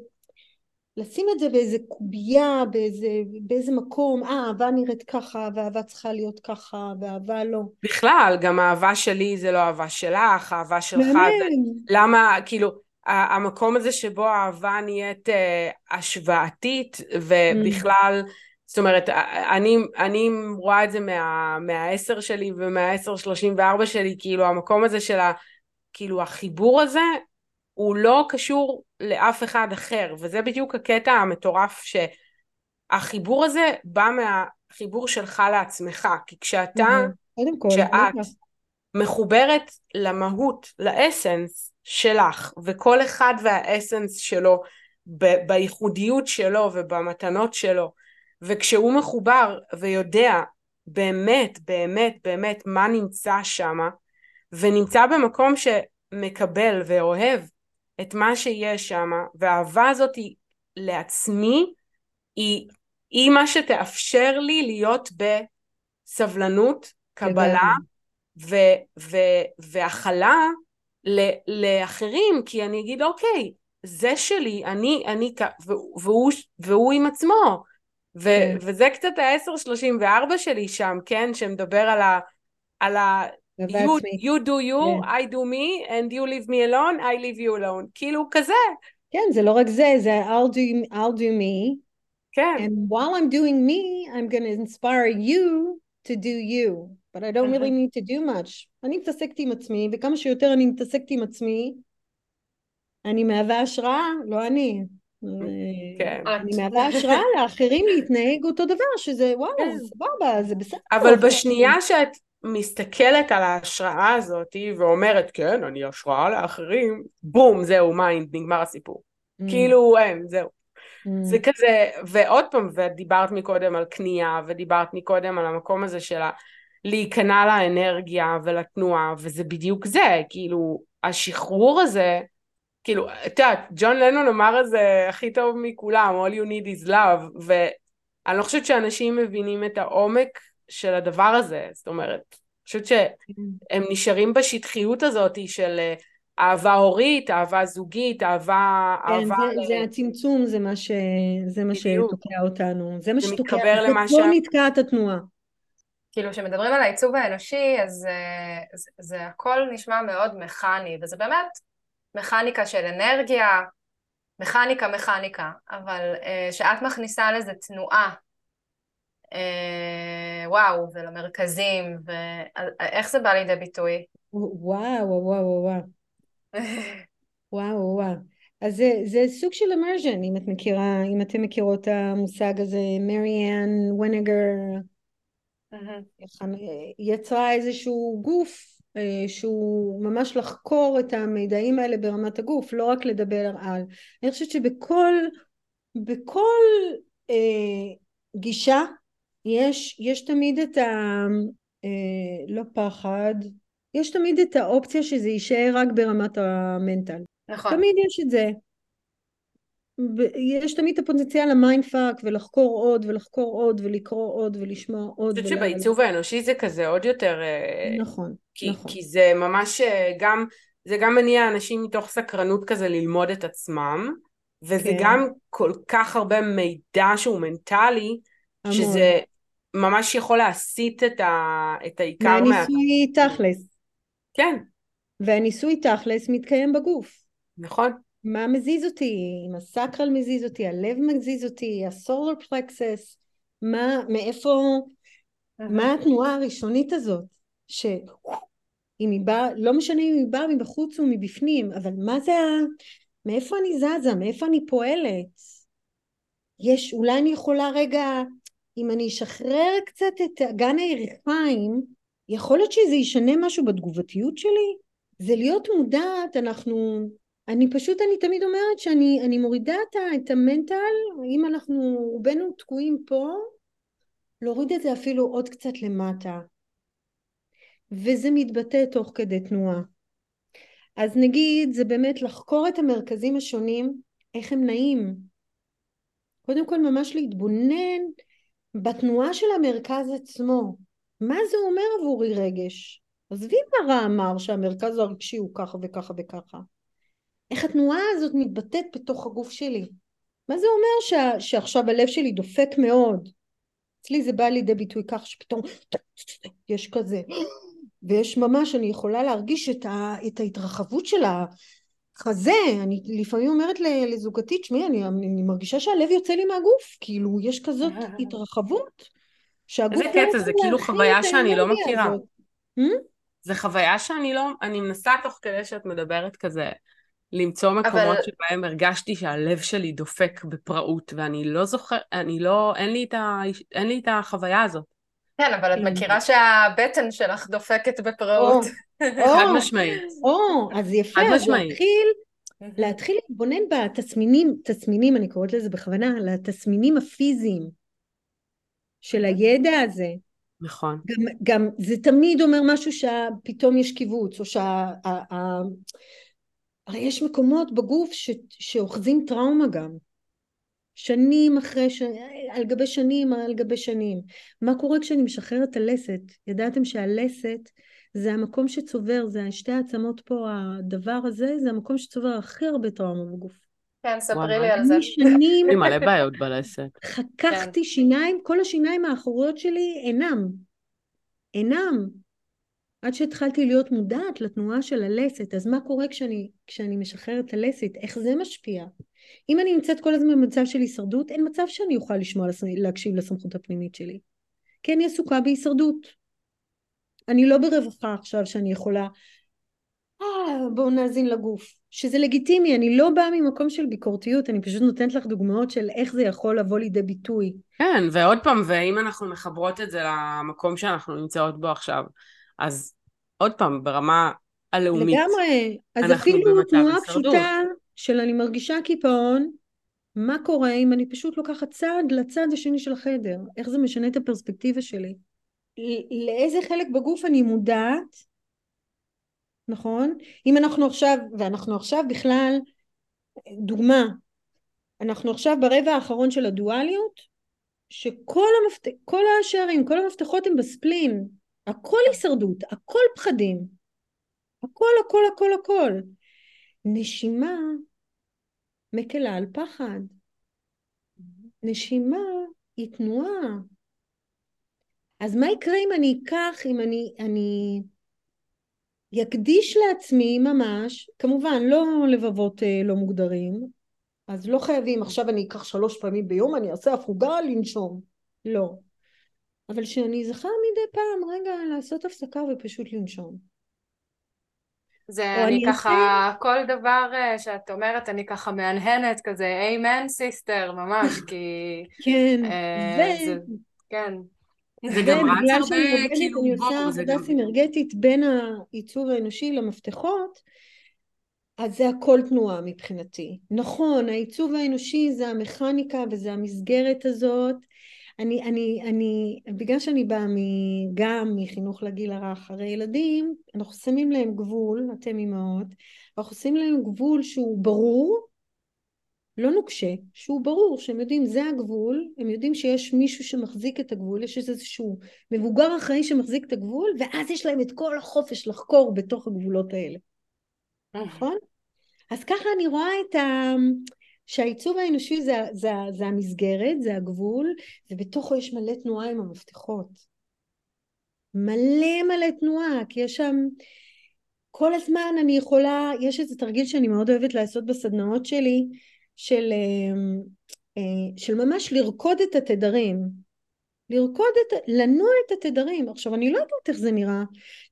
לשים את זה באיזה קובייה, באיזה, באיזה מקום, אה, אהבה נראית ככה, ואהבה צריכה להיות ככה, ואהבה לא. בכלל, גם אהבה שלי זה לא אהבה שלך, אהבה שלך זה... למה, כאילו, המקום הזה שבו אהבה נהיית אה, השוואתית, ובכלל... Mm. זאת אומרת, אני, אני רואה את זה מה, מהעשר שלי ומהעשר שלושים וארבע שלי, כאילו המקום הזה של ה... כאילו החיבור הזה הוא לא קשור לאף אחד אחר, וזה בדיוק הקטע המטורף שהחיבור הזה בא מהחיבור שלך לעצמך, כי כשאתה, כשאת מחוברת למהות, לאסנס שלך, וכל אחד והאסנס שלו ב- בייחודיות שלו ובמתנות שלו, וכשהוא מחובר ויודע באמת, באמת, באמת מה נמצא שם, ונמצא במקום שמקבל ואוהב את מה שיש שם, והאהבה הזאת היא לעצמי, היא, היא מה שתאפשר לי להיות בסבלנות, קבלה ו, ו, והכלה לאחרים, כי אני אגיד אוקיי, זה שלי, אני, אני, והוא, והוא עם עצמו, ו- כן. וזה קצת ה-1034 שלי שם, כן? שמדבר על ה... על ה... You, you do you, yeah. I do me, and you leave me alone, I leave you alone. כאילו כזה. כן, זה לא רק זה, זה I'll do, I'll do me. כן. And while I'm doing me, I'm going to inspire you to do you. But I don't really need to do much. אני מתעסקת עם עצמי, וכמה שיותר אני מתעסקת עם עצמי, אני מהווה השראה, לא אני. כן. אני מהווה השראה לאחרים להתנהג אותו דבר, שזה וואו, כן. סבבה, זה בסדר. אבל בשנייה שאת מסתכלת על ההשראה הזאת ואומרת, כן, אני השראה לאחרים, בום, זהו, mind, נגמר הסיפור. Mm. כאילו, אין, זהו. Mm. זה כזה, ועוד פעם, ודיברת מקודם על קנייה, ודיברת מקודם על המקום הזה של להיכנע לאנרגיה ולתנועה, וזה בדיוק זה, כאילו, השחרור הזה, כאילו, את יודעת, ג'ון לנון אמר את זה הכי טוב מכולם, all you need is love, ואני לא חושבת שאנשים מבינים את העומק של הדבר הזה, זאת אומרת, אני חושבת שהם נשארים בשטחיות הזאת של אה, אהבה הורית, אהבה זוגית, אהבה... כן, אהבה זה, ל... זה הצמצום, זה מה, ש... זה מה שתוקע אותנו, זה מה זה שתוקע, זה כבר ש... נתקע את התנועה. כאילו כשמדברים על העיצוב האנושי אז זה, אה, זה, זה הכל נשמע מאוד מכני וזה באמת מכניקה של אנרגיה, מכניקה מכניקה, אבל uh, שאת מכניסה לזה תנועה, uh, וואו, ולמרכזים, ואיך זה בא לידי ביטוי? וואו, וואו, וואו, וואו. וואו, וואו. אז זה, זה סוג של אמרז'ן, אם את מכירה, אם אתם מכירות המושג הזה, מריאן ונגר, יצרה איזשהו גוף אה, שהוא ממש לחקור את המידעים האלה ברמת הגוף, לא רק לדבר על. אני חושבת שבכל בכל אה, גישה יש, יש תמיד את ה... אה, לא פחד, יש תמיד את האופציה שזה יישאר רק ברמת ה mental. נכון. תמיד יש את זה. יש תמיד את הפוטנציאל ל mind fuck ולחקור עוד ולחקור עוד ולקרוא עוד ולשמוע עוד. אני חושבת שבעיצוב האנושי זה כזה עוד יותר... אה, נכון, כי, נכון. כי זה ממש אה, גם, זה גם מניע אנשים מתוך סקרנות כזה ללמוד את עצמם, וזה כן. גם כל כך הרבה מידע שהוא מנטלי, המון. שזה ממש יכול להסיט את, ה, את העיקר מה... מהניסוי תכלס. כן, והניסוי תכלס מתקיים בגוף. נכון. מה מזיז אותי? אם הסקרל מזיז אותי, הלב מזיז אותי, הסולר פלקסס, מה, מאיפה, מה התנועה הראשונית הזאת? שאם היא באה, לא משנה אם היא באה מבחוץ או מבפנים, אבל מה זה ה... מאיפה אני זזה? מאיפה אני פועלת? יש, אולי אני יכולה רגע, אם אני אשחרר קצת את אגן הירכיים, יכול להיות שזה ישנה משהו בתגובתיות שלי? זה להיות מודעת, אנחנו, אני פשוט, אני תמיד אומרת שאני אני מורידה את, את המנטל, אם אנחנו רובנו תקועים פה, להוריד את זה אפילו עוד קצת למטה. וזה מתבטא תוך כדי תנועה. אז נגיד, זה באמת לחקור את המרכזים השונים, איך הם נעים. קודם כל ממש להתבונן בתנועה של המרכז עצמו. מה זה אומר עבורי רגש? עזבי מה רע אמר שהמרכז הרגשי הוא ככה וככה וככה. איך התנועה הזאת מתבטאת בתוך הגוף שלי. מה זה אומר שה, שעכשיו הלב שלי דופק מאוד? אצלי זה בא לידי ביטוי כך שפתאום יש כזה, ויש ממש, אני יכולה להרגיש את, ה, את ההתרחבות של החזה, אני לפעמים אומרת לזוגתי, תשמעי, אני, אני מרגישה שהלב יוצא לי מהגוף, כאילו יש כזאת התרחבות, שהגוף איזה קטע, זה כאילו חוויה שאני לא מכירה. Hmm? זה חוויה שאני לא, אני מנסה תוך כדי שאת מדברת כזה, למצוא מקומות אבל... שבהם הרגשתי שהלב שלי דופק בפראות, ואני לא זוכר, אני לא, אין לי את, ה, אין לי את החוויה הזאת. כן, אבל את כן. מכירה שהבטן שלך דופקת בפראות. חד משמעית. או, אז יפה, אז להתחיל, להתחיל להתבונן בתסמינים, תסמינים, אני קוראת לזה בכוונה, לתסמינים הפיזיים של הידע הזה. נכון. גם, גם זה תמיד אומר משהו שפתאום יש קיבוץ, או שה... הרי יש מקומות בגוף ש, שאוחזים טראומה גם. שנים אחרי, ש... על גבי שנים על גבי שנים. מה קורה כשאני משחררת את הלסת? ידעתם שהלסת זה המקום שצובר, זה שתי העצמות פה, הדבר הזה, זה המקום שצובר הכי הרבה טראומה בגוף. כן, ספרי לי על זה. שנים... עם מלא בעיות בלסת. חככתי כן. שיניים, כל השיניים האחוריות שלי אינם. אינם. עד שהתחלתי להיות מודעת לתנועה של הלסת, אז מה קורה כשאני, כשאני משחררת הלסת? איך זה משפיע? אם אני נמצאת כל הזמן במצב של הישרדות, אין מצב שאני אוכל לשמוע, להקשיב לסמכות הפנימית שלי. כי אני עסוקה בהישרדות. אני לא ברווחה עכשיו שאני יכולה, אה, בואו נאזין לגוף. שזה לגיטימי, אני לא באה ממקום של ביקורתיות, אני פשוט נותנת לך דוגמאות של איך זה יכול לבוא לידי ביטוי. כן, ועוד פעם, ואם אנחנו מחברות את זה למקום שאנחנו נמצאות בו עכשיו, אז עוד פעם, ברמה הלאומית, לגמרי. אז אפילו תנועה פשוטה של אני מרגישה קיפאון, מה קורה אם אני פשוט לוקחת צעד לצד השני של החדר? איך זה משנה את הפרספקטיבה שלי? לאיזה חלק בגוף אני מודעת, נכון? אם אנחנו עכשיו, ואנחנו עכשיו בכלל, דוגמה, אנחנו עכשיו ברבע האחרון של הדואליות, שכל המפת... כל השערים, כל המפתחות הם בספלין, הכל הישרדות, הכל פחדים, הכל הכל הכל הכל. נשימה מקלה על פחד. נשימה היא תנועה. אז מה יקרה אם אני אקח, אם אני, אני יקדיש לעצמי ממש, כמובן לא לבבות אה, לא מוגדרים, אז לא חייבים עכשיו אני אקח שלוש פעמים ביום, אני אעשה הפוגה לנשום. לא. אבל שאני זכר מדי פעם רגע לעשות הפסקה ופשוט לנשום. זה אני ככה, אחרי... כל דבר uh, שאת אומרת, אני ככה מהנהנת כזה, איימן סיסטר, ממש, כי... כן, uh, ו... זה, כן. זה גם רץ הרבה, כאילו, אני עושה עבודה סינרגטית בין העיצוב האנושי למפתחות, אז זה הכל תנועה מבחינתי. נכון, העיצוב האנושי זה המכניקה וזה המסגרת הזאת, אני, אני, אני, בגלל שאני באה גם מחינוך לגיל הרך, הרי ילדים, אנחנו שמים להם גבול, אתם אימהות, אנחנו שמים להם גבול שהוא ברור, לא נוקשה, שהוא ברור, שהם יודעים זה הגבול, הם יודעים שיש מישהו שמחזיק את הגבול, יש איזשהו מבוגר אחראי שמחזיק את הגבול, ואז יש להם את כל החופש לחקור בתוך הגבולות האלה. נכון? אז ככה אני רואה את ה... שהעיצוב האנושי זה, זה, זה המסגרת, זה הגבול, ובתוכו יש מלא תנועה עם המפתחות. מלא מלא תנועה, כי יש שם כל הזמן אני יכולה, יש איזה תרגיל שאני מאוד אוהבת לעשות בסדנאות שלי, של, אמ, אה, של ממש לרקוד את התדרים. לרקוד את, לנוע את התדרים. עכשיו אני לא יודעת איך זה נראה,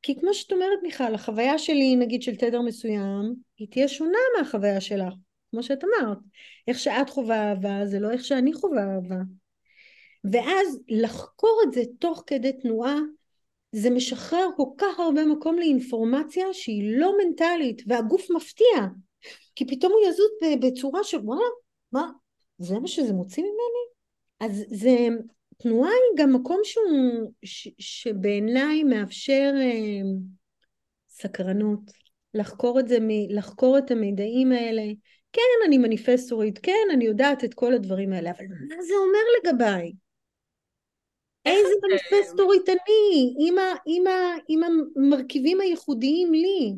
כי כמו שאת אומרת מיכל, החוויה שלי נגיד של תדר מסוים, היא תהיה שונה מהחוויה שלך, כמו שאת אמרת. איך שאת חווה אהבה זה לא איך שאני חווה אהבה. ואז לחקור את זה תוך כדי תנועה זה משחרר כל כך הרבה מקום לאינפורמציה שהיא לא מנטלית והגוף מפתיע כי פתאום הוא יזוז בצורה של וואלה מה זה מה שזה מוציא ממני אז זה תנועה היא גם מקום שהוא ש, שבעיניי מאפשר אה, סקרנות לחקור את זה לחקור את המידעים האלה כן אני מניפסטורית כן אני יודעת את כל הדברים האלה אבל מה זה אומר לגביי איזה מניפסטורית אני, עם, ה, עם, ה, עם המרכיבים הייחודיים לי.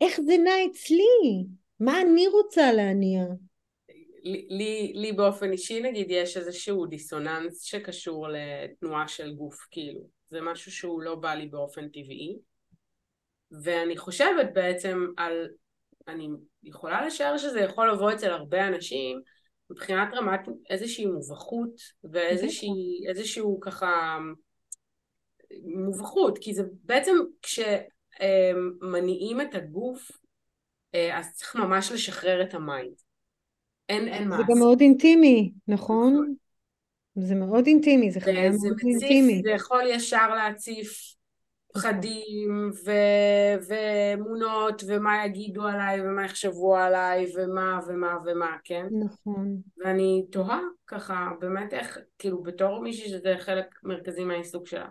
איך זה נע אצלי? מה אני רוצה להניע? לי, לי, לי באופן אישי נגיד יש איזשהו דיסוננס שקשור לתנועה של גוף כאילו זה משהו שהוא לא בא לי באופן טבעי ואני חושבת בעצם על אני יכולה לשער שזה יכול לבוא אצל הרבה אנשים מבחינת רמת איזושהי מבוכות ואיזשהו ככה מבוכות, כי זה בעצם כשמניעים את הגוף אה, אז צריך ממש לשחרר את ה mind. אין, אין מה. זה גם מאוד אינטימי, נכון? נכון? זה מאוד אינטימי, זה חוויה מאוד מציף, אינטימית. זה יכול ישר להציף פחדים ו- ואמונות ומה יגידו עליי ומה יחשבו עליי ומה ומה ומה, כן? נכון. ואני תוהה ככה באמת איך, כאילו בתור מישהי שזה חלק מרכזי מהעיסוק שלה,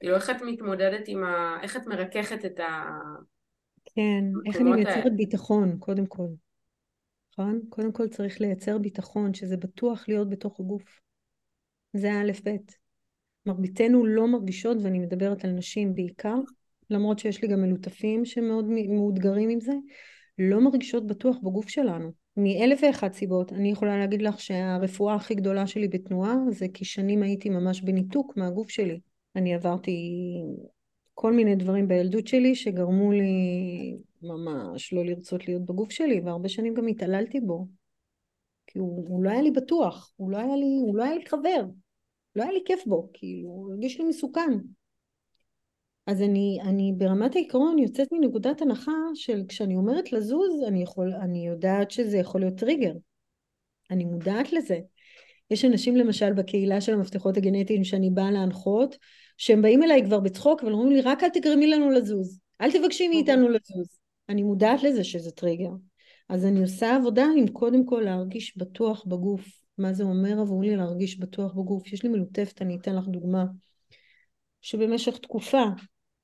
כאילו איך את מתמודדת עם ה... איך את מרככת את ה... כן, איך אני מייצרת ביטחון קודם כל, נכון? קודם כל צריך לייצר ביטחון שזה בטוח להיות בתוך הגוף. זה האלף בית. מרביתנו לא מרגישות, ואני מדברת על נשים בעיקר, למרות שיש לי גם מלוטפים שמאוד מאותגרים עם זה, לא מרגישות בטוח בגוף שלנו. מאלף ואחת סיבות. אני יכולה להגיד לך שהרפואה הכי גדולה שלי בתנועה זה כי שנים הייתי ממש בניתוק מהגוף שלי. אני עברתי כל מיני דברים בילדות שלי שגרמו לי ממש לא לרצות להיות בגוף שלי, והרבה שנים גם התעללתי בו. כי הוא, הוא לא היה לי בטוח, הוא לא היה לי, הוא לא היה לי חבר. לא היה לי כיף בו, כאילו, הרגיש לי מסוכן. אז אני, אני ברמת העיקרון יוצאת מנקודת הנחה של כשאני אומרת לזוז, אני, יכול, אני יודעת שזה יכול להיות טריגר. אני מודעת לזה. יש אנשים למשל בקהילה של המפתחות הגנטיים שאני באה להנחות, שהם באים אליי כבר בצחוק ואומרים לי רק אל תגרמי לנו לזוז, אל תבקשי מאיתנו לזוז. אני מודעת לזה שזה טריגר. אז אני עושה עבודה עם קודם כל להרגיש בטוח בגוף, מה זה אומר עבורי להרגיש בטוח בגוף. יש לי מלוטפת, אני אתן לך דוגמה, שבמשך תקופה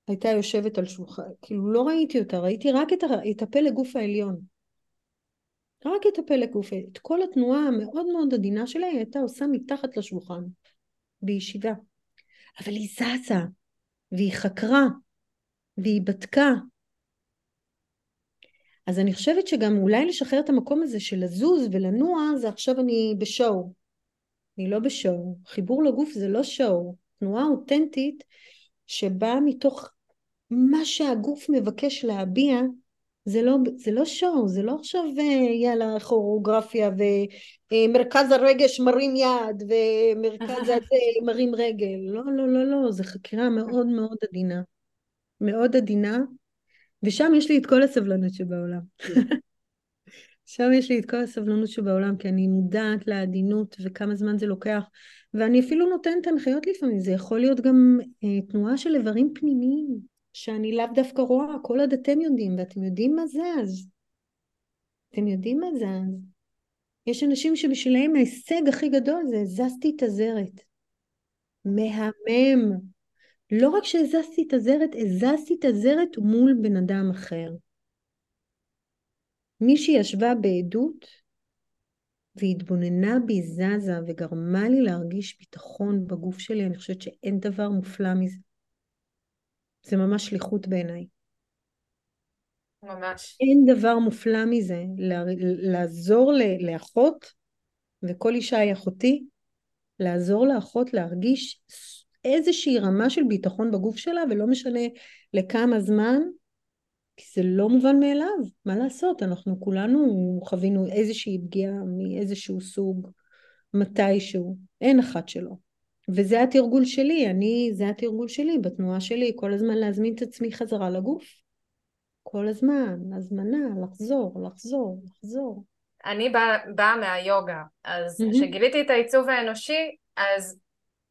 הייתה יושבת על שולחן, כאילו לא ראיתי אותה, ראיתי רק את, את הפלג גוף העליון. רק את הפלג גוף, את כל התנועה המאוד מאוד עדינה שלה היא הייתה עושה מתחת לשולחן, בישיבה. אבל היא זזה, והיא חקרה, והיא בדקה, אז אני חושבת שגם אולי לשחרר את המקום הזה של לזוז ולנוע זה עכשיו אני בשואו. אני לא בשואו. חיבור לגוף זה לא שואו. תנועה אותנטית שבאה מתוך מה שהגוף מבקש להביע זה לא, זה לא שואו, זה לא עכשיו אה, יאללה כוריאוגרפיה ומרכז הרגש מרים יד ומרכז הזה מרים רגל. לא, לא, לא, לא, זה חקירה מאוד מאוד עדינה. מאוד עדינה ושם יש לי את כל הסבלנות שבעולם. שם יש לי את כל הסבלנות שבעולם, כי אני מודעת לעדינות וכמה זמן זה לוקח, ואני אפילו נותנת הנחיות לפעמים, זה יכול להיות גם אה, תנועה של איברים פנימיים, שאני לאו דווקא רואה, כל עוד אתם יודעים, ואתם יודעים מה זה אז. אתם יודעים מה זה אז. יש אנשים שבשבילם ההישג הכי גדול זה הזזתי את הזרת. מהמם. לא רק שהזזתי את הזרת, הזזתי את הזרת מול בן אדם אחר. מישהי ישבה בעדות והתבוננה בי זזה וגרמה לי להרגיש ביטחון בגוף שלי, אני חושבת שאין דבר מופלא מזה. זה ממש שליחות בעיניי. ממש. אין דבר מופלא מזה, לעזור לאחות, וכל אישה היא אחותי, לעזור לאחות להרגיש איזושהי רמה של ביטחון בגוף שלה ולא משנה לכמה זמן כי זה לא מובן מאליו, מה לעשות, אנחנו כולנו חווינו איזושהי פגיעה מאיזשהו סוג, מתישהו, אין אחת שלא. וזה התרגול שלי, אני, זה התרגול שלי בתנועה שלי, כל הזמן להזמין את עצמי חזרה לגוף. כל הזמן, הזמנה, לחזור, לחזור, לחזור. אני באה בא מהיוגה, אז כשגיליתי mm-hmm. את העיצוב האנושי, אז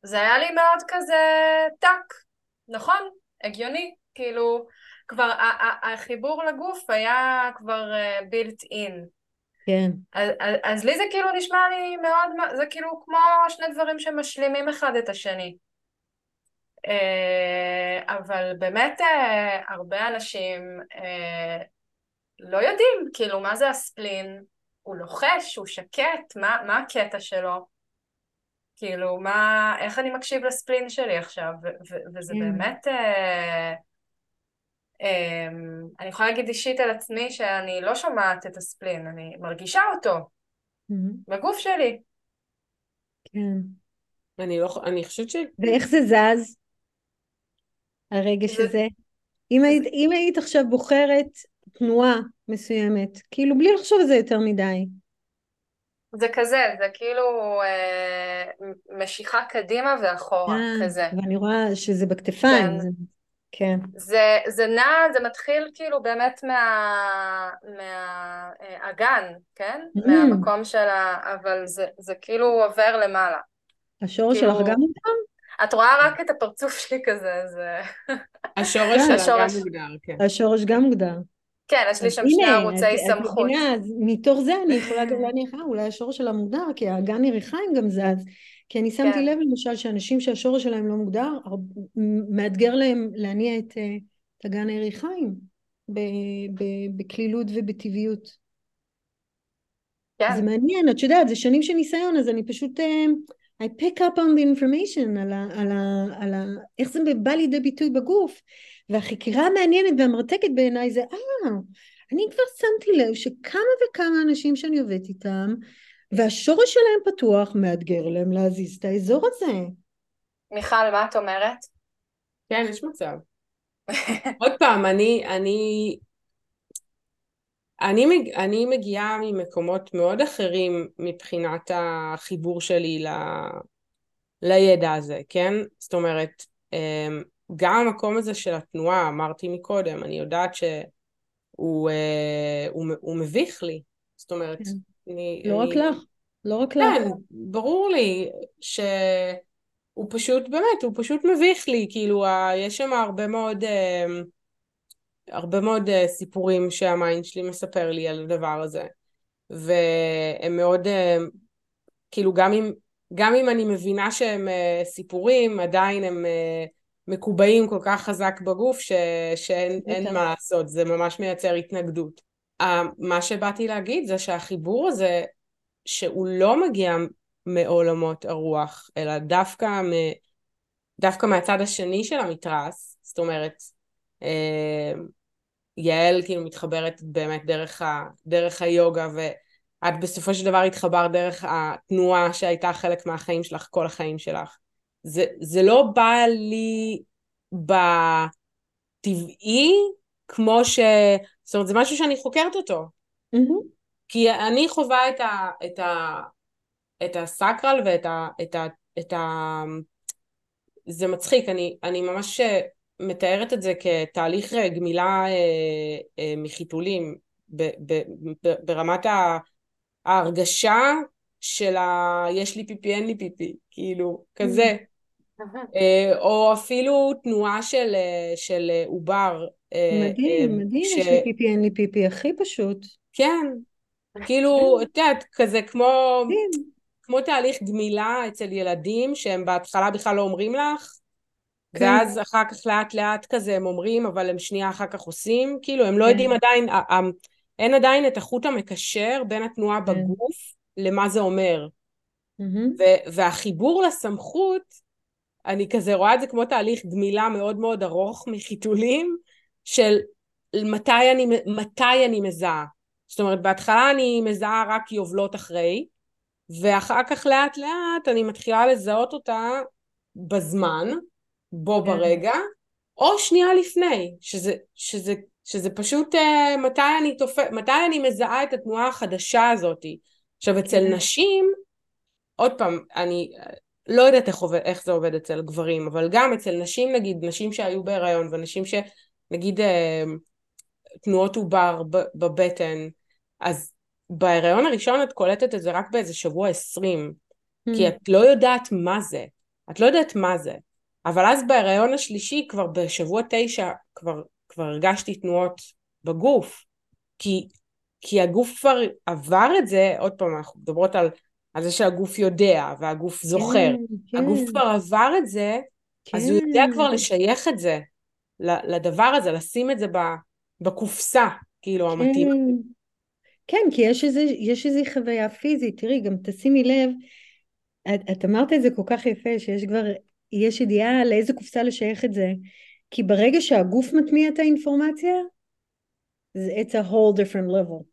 זה היה לי מאוד כזה טאק, נכון? הגיוני, כאילו, כבר החיבור לגוף היה כבר בילט uh, אין. כן. אז, אז, אז לי זה כאילו נשמע לי מאוד, זה כאילו כמו שני דברים שמשלימים אחד את השני. Uh, אבל באמת uh, הרבה אנשים uh, לא יודעים, כאילו, מה זה הספלין? הוא לוחש, הוא שקט, מה, מה הקטע שלו? כאילו, מה, איך אני מקשיב לספלין שלי עכשיו? ו- ו- וזה כן. באמת... אה, אה, אני יכולה להגיד אישית על עצמי שאני לא שומעת את הספלין, אני מרגישה אותו mm-hmm. בגוף שלי. כן. אני לא, אני חושבת ש... ואיך זה זז? הרגע זה... שזה? אם. היית, אם היית עכשיו בוחרת תנועה מסוימת, כאילו בלי לחשוב על זה יותר מדי, זה כזה, זה כאילו אה, משיכה קדימה ואחורה, אה, כזה. ואני רואה שזה בכתפיים. כן. זה, כן. זה, זה נע, זה מתחיל כאילו באמת מהאגן, מה, אה, כן? Mm. מהמקום של ה... אבל זה, זה כאילו עובר למעלה. השורש כאילו... שלך גם מוגדר? את רואה רק את הפרצוף שלי כזה, זה... השורש שלה גם מוגדר, כן. השורש גם מוגדר. כן, יש לי שם שני ערוצי סמכות. הנה, אז מתוך זה אני יכולה גם להניח, אה, אולי השורש שלה מוגדר, כי האגן יריחיים גם זז. כי אני שמתי כן. לב למשל שאנשים שהשורש שלהם לא מוגדר, מאתגר להם להניע את, אה, את אגן היריחיים בקלילות ובטבעיות. כן. זה מעניין, את יודעת, זה שנים של ניסיון, אז אני פשוט... I pick up on the information על, ה, על, ה, על ה, איך זה בא לידי ביטוי בגוף והחקירה המעניינת והמרתקת בעיניי זה אה, אני כבר שמתי לב שכמה וכמה אנשים שאני עובדת איתם והשורש שלהם פתוח מאתגר להם להזיז את האזור הזה. מיכל, מה את אומרת? כן, יש מצב. עוד פעם, אני, אני, אני, מג, אני מגיעה ממקומות מאוד אחרים מבחינת החיבור שלי ל, לידע הזה, כן? זאת אומרת, אמ, גם המקום הזה של התנועה, אמרתי מקודם, אני יודעת שהוא אה, הוא, הוא מביך לי. זאת אומרת, כן. אני... לא אני... רק לך, לא רק לך. כן, ברור לי שהוא פשוט, באמת, הוא פשוט מביך לי, כאילו, יש שם הרבה מאוד... הרבה מאוד uh, סיפורים שהמיינד שלי מספר לי על הדבר הזה. והם מאוד, uh, כאילו גם אם, גם אם אני מבינה שהם uh, סיפורים, עדיין הם uh, מקובעים כל כך חזק בגוף ש, שאין. מה לעשות, זה ממש מייצר התנגדות. Uh, מה שבאתי להגיד זה שהחיבור הזה, שהוא לא מגיע מעולמות הרוח, אלא דווקא, מ, דווקא מהצד השני של המתרס, זאת אומרת, יעל כאילו מתחברת באמת דרך, ה, דרך היוגה ואת בסופו של דבר התחברת דרך התנועה שהייתה חלק מהחיים שלך כל החיים שלך. זה, זה לא בא לי בטבעי כמו ש... זאת אומרת זה משהו שאני חוקרת אותו. Mm-hmm. כי אני חווה את ה... את ה... את הסקרל ואת ה... את ה... את ה... זה מצחיק, אני, אני ממש מתארת את זה כתהליך אה, גמילה אה, אה, מחיתולים ברמת ההרגשה של ה... יש לי פיפי אין לי פיפי, כאילו, כזה. או אפילו תנועה של, של עובר. מדהים, מדהים, ש... יש לי פיפי אין לי פיפי, הכי פשוט. כן, כאילו. את יודעת, כזה כמו, כמו תהליך גמילה אצל ילדים, שהם בהתחלה בכלל לא אומרים לך, כן. ואז אחר כך לאט לאט כזה הם אומרים, אבל הם שנייה אחר כך עושים, כאילו הם לא כן. יודעים עדיין, אין עדיין את החוט המקשר בין התנועה כן. בגוף למה זה אומר. Mm-hmm. והחיבור לסמכות, אני כזה רואה את זה כמו תהליך גמילה מאוד מאוד ארוך מחיתולים, של מתי אני, מתי אני מזהה. זאת אומרת, בהתחלה אני מזהה רק יובלות אחרי, ואחר כך לאט לאט אני מתחילה לזהות אותה בזמן, בו כן. ברגע, או שנייה לפני, שזה, שזה, שזה פשוט uh, מתי אני תופ... מתי אני מזהה את התנועה החדשה הזאת. עכשיו אצל כן. נשים, עוד פעם, אני לא יודעת איך, עובד, איך זה עובד אצל גברים, אבל גם אצל נשים נגיד, נשים שהיו בהיריון ונשים שנגיד uh, תנועות עובר בבטן, אז בהיריון הראשון את קולטת את זה רק באיזה שבוע עשרים, mm. כי את לא יודעת מה זה, את לא יודעת מה זה, אבל אז בהיריון השלישי כבר בשבוע תשע כבר, כבר הרגשתי תנועות בגוף, כי, כי הגוף כבר עבר את זה, עוד פעם אנחנו מדברות על, על זה שהגוף יודע והגוף זוכר, כן, כן. הגוף כבר עבר את זה, כן. אז הוא יודע כבר כן. לשייך את זה לדבר הזה, לשים את זה בקופסה, כאילו כן. המתאים. כן, כי יש איזה, יש איזו חוויה פיזית, תראי, גם תשימי לב, את, את אמרת את זה כל כך יפה, שיש כבר, יש ידיעה לאיזה קופסה לשייך את זה, כי ברגע שהגוף מטמיע את האינפורמציה, it's a whole different level.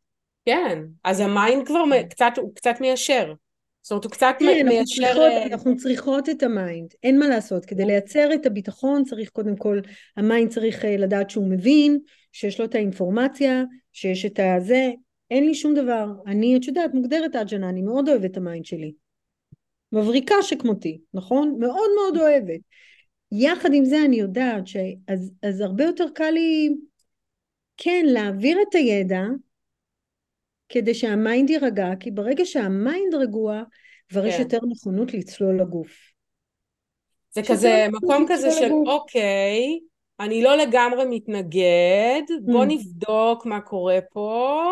כן, אז ה mind כבר כן. קצת, הוא קצת מיישר. זאת אומרת, הוא קצת כן, מיישר... צריכות, אה, אנחנו צריכות את ה mind, אין מה לעשות. כדי לייצר את הביטחון צריך קודם כל, ה mind צריך אה, לדעת שהוא מבין, שיש לו את האינפורמציה, שיש את הזה, אין לי שום דבר. אני, את יודעת, מוגדרת Ajna, אני מאוד אוהבת את ה mind שלי. מבריקה שכמותי, נכון? מאוד מאוד אוהבת. יחד עם זה אני יודעת שאז אז הרבה יותר קל לי, כן, להעביר את הידע כדי שה mind יירגע, כי ברגע שה mind רגוע, כבר כן. יש יותר נכונות לצלול לגוף. זה כזה מקום כזה של לגוף. אוקיי, אני לא לגמרי מתנגד, בוא mm. נבדוק מה קורה פה,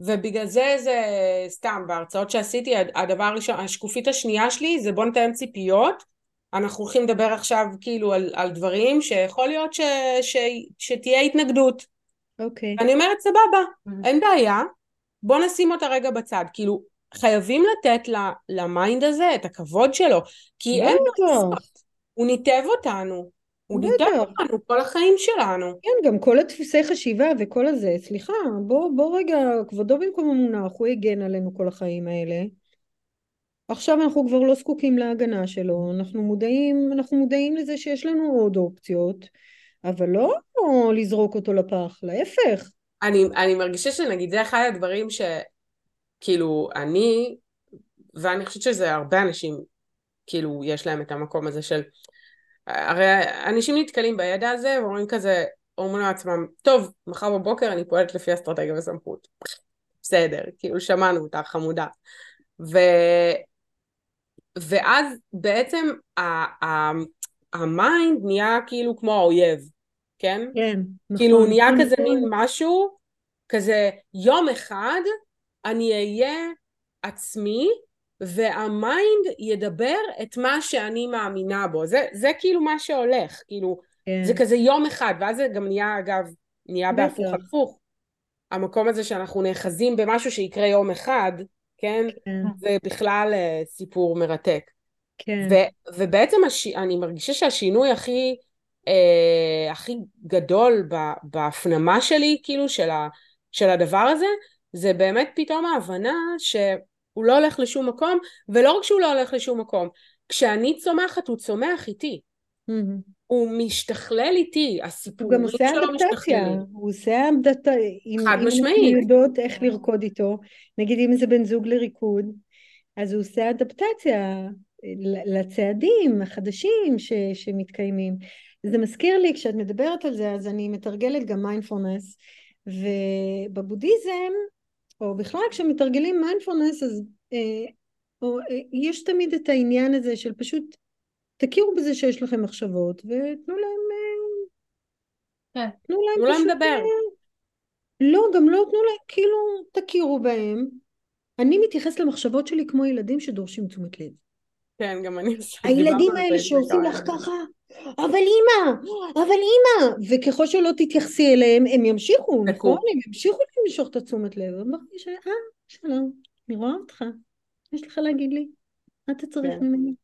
ובגלל זה זה סתם, בהרצאות שעשיתי, הדבר הראשון, השקופית השנייה שלי זה בוא נתאם ציפיות, אנחנו הולכים לדבר עכשיו כאילו על, על דברים שיכול להיות ש, ש, שתהיה התנגדות. אוקיי. Okay. אני אומרת סבבה, mm-hmm. אין בעיה, בוא נשים אותה רגע בצד, כאילו חייבים לתת ל mind הזה את הכבוד שלו, כי אין לו הוא ניתב אותנו. הוא ניתן אותנו כל החיים שלנו. כן, גם כל הדפוסי חשיבה וכל הזה, סליחה, בוא, בוא רגע, כבודו במקום המונח, הוא הגן עלינו כל החיים האלה. עכשיו אנחנו כבר לא זקוקים להגנה שלו, אנחנו מודעים, אנחנו מודעים לזה שיש לנו עוד אופציות, אבל לא לזרוק אותו לפח, להפך. אני, אני מרגישה שנגיד זה אחד הדברים שכאילו אני, ואני חושבת שזה הרבה אנשים, כאילו יש להם את המקום הזה של הרי אנשים נתקלים בידע הזה ואומרים כזה, אומרים לעצמם, טוב, מחר בבוקר אני פועלת לפי אסטרטגיה וסמכות. בסדר, כאילו שמענו אותה חמודה. ו... ואז בעצם ה mind נהיה כאילו כמו האויב, כן? כן, נכון. כאילו הוא נהיה נכון, כזה נכון. מין משהו, כזה יום אחד אני אהיה עצמי וה mind ידבר את מה שאני מאמינה בו. זה, זה כאילו מה שהולך, כאילו, כן. זה כזה יום אחד, ואז זה גם נהיה, אגב, נהיה בהפוך הפוך. המקום הזה שאנחנו נאחזים במשהו שיקרה יום אחד, כן? כן. זה בכלל uh, סיפור מרתק. כן. ו- ובעצם הש... אני מרגישה שהשינוי הכי, uh, הכי גדול בהפנמה שלי, כאילו, של, ה- של הדבר הזה, זה באמת פתאום ההבנה ש... הוא לא הולך לשום מקום, ולא רק שהוא לא הולך לשום מקום, כשאני צומחת הוא צומח איתי. Mm-hmm. הוא משתכלל איתי, הסיפורים שלו משתכללים. הוא גם עושה אדפטציה, הוא עושה אדפטציה, חד משמעית. אם יודעות איך לרקוד איתו, נגיד אם זה בן זוג לריקוד, אז הוא עושה אדפטציה לצעדים החדשים ש, שמתקיימים. זה מזכיר לי, כשאת מדברת על זה, אז אני מתרגלת גם מיינדפולנס, ובבודהיזם או בכלל כשמתרגלים מיינדפולנס אז אה, או, אה, יש תמיד את העניין הזה של פשוט תכירו בזה שיש לכם מחשבות ותנו להם אה, כן. תנו להם תנו פשוט... להם לדבר. אה, לא, גם לא תנו להם, כאילו תכירו בהם. אני מתייחס למחשבות שלי כמו ילדים שדורשים תשומת לב. כן, גם אני עושה. הילדים האלה שעושים לך ככה, אבל אימא, אבל אימא, וככל שלא תתייחסי אליהם, הם ימשיכו, נכון? הם ימשיכו למשוך את התשומת לב. אמרתי ש... אה, שלום, אני רואה אותך, יש לך להגיד לי? מה אתה צריך כן. ממני?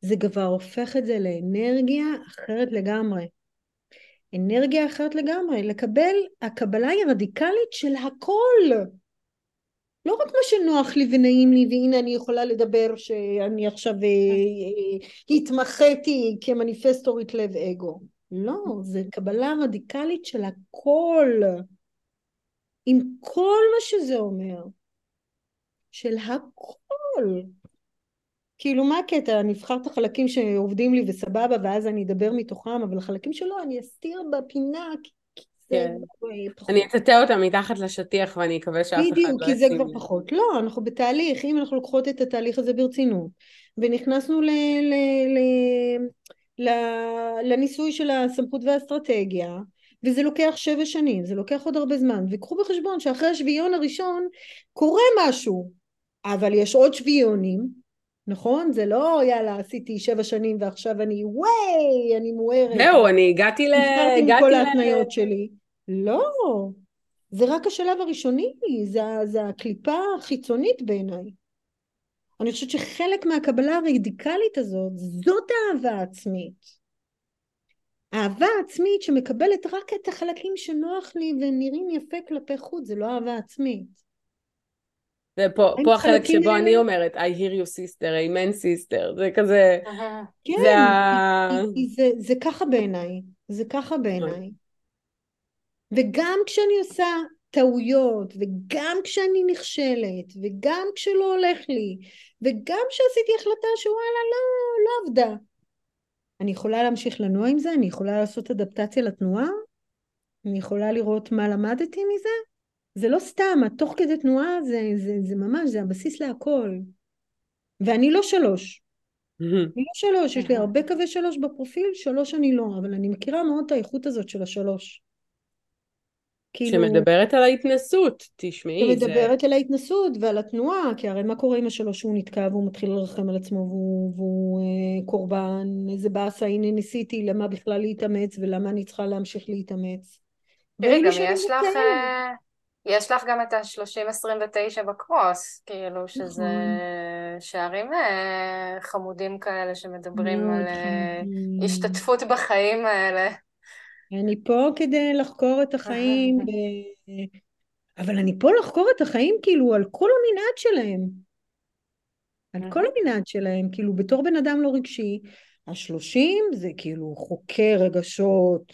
זה כבר הופך את זה לאנרגיה אחרת לגמרי. אנרגיה אחרת לגמרי, לקבל, הקבלה היא רדיקלית של הכל. לא רק מה שנוח לי ונעים לי והנה אני יכולה לדבר שאני עכשיו אה, אה, התמחיתי כמניפסטורית לב אגו לא, זה קבלה רדיקלית של הכל. עם כל מה שזה אומר. של הכל. כאילו מה הקטע? אני אבחר את החלקים שעובדים לי וסבבה ואז אני אדבר מתוכם, אבל החלקים שלא אני אסתיר בפינה כן. אני אטאטא אותה מתחת לשטיח ואני אקווה שאף אחד לא ישים. בדיוק, כי זה כבר פחות. לא, אנחנו בתהליך, אם אנחנו לוקחות את התהליך הזה ברצינות, ונכנסנו ל, ל, ל, ל, לניסוי של הסמכות והאסטרטגיה, וזה לוקח שבע שנים, זה לוקח עוד הרבה זמן, וקחו בחשבון שאחרי השביעיון הראשון קורה משהו, אבל יש עוד שביעיונים, נכון? זה לא יאללה עשיתי שבע שנים ועכשיו אני וואי אני מוארת. זהו אני הגעתי ל... נזכרתי עם כל ההתניות שלי. לא, זה רק השלב הראשוני, זה, זה הקליפה החיצונית בעיניי. אני חושבת שחלק מהקבלה הרדיקלית הזאת זאת אהבה עצמית. אהבה עצמית שמקבלת רק את החלקים שנוח לי ונראים יפה כלפי חוץ, זה לא אהבה עצמית. ופה החלק שבו האלה... אני אומרת, I hear you sister, amen sister, זה כזה, כן, זה, ה... זה, זה ככה בעיניי, זה ככה בעיניי. וגם כשאני עושה טעויות, וגם כשאני נכשלת, וגם כשלא הולך לי, וגם כשעשיתי החלטה שוואלה לא, לא עבדה, אני יכולה להמשיך לנוע עם זה, אני יכולה לעשות אדפטציה לתנועה, אני יכולה לראות מה למדתי מזה, זה לא סתם, התוך כדי תנועה זה, זה, זה ממש, זה הבסיס להכל. ואני לא שלוש. אני לא שלוש, יש לי הרבה קווי שלוש בפרופיל, שלוש אני לא, אבל אני מכירה מאוד את האיכות הזאת של השלוש. כאילו... שמדברת על ההתנסות, תשמעי. שמדברת זה... על ההתנסות ועל התנועה, כי הרי מה קורה עם השלוש שהוא נתקע והוא מתחיל לרחם על עצמו והוא, והוא אה, קורבן, איזה באסה, הנה ניסיתי, למה בכלל להתאמץ ולמה אני צריכה להמשיך להתאמץ. תראי, גם יש לך... יש לך גם את ה-30-29 בקרוס, כאילו שזה נכון. שערים אה, חמודים כאלה שמדברים על אה, השתתפות בחיים האלה. אני פה כדי לחקור את החיים, ב... אבל אני פה לחקור את החיים כאילו על כל המנעד שלהם. על כל המנעד שלהם, כאילו בתור בן אדם לא רגשי, השלושים זה כאילו חוקר רגשות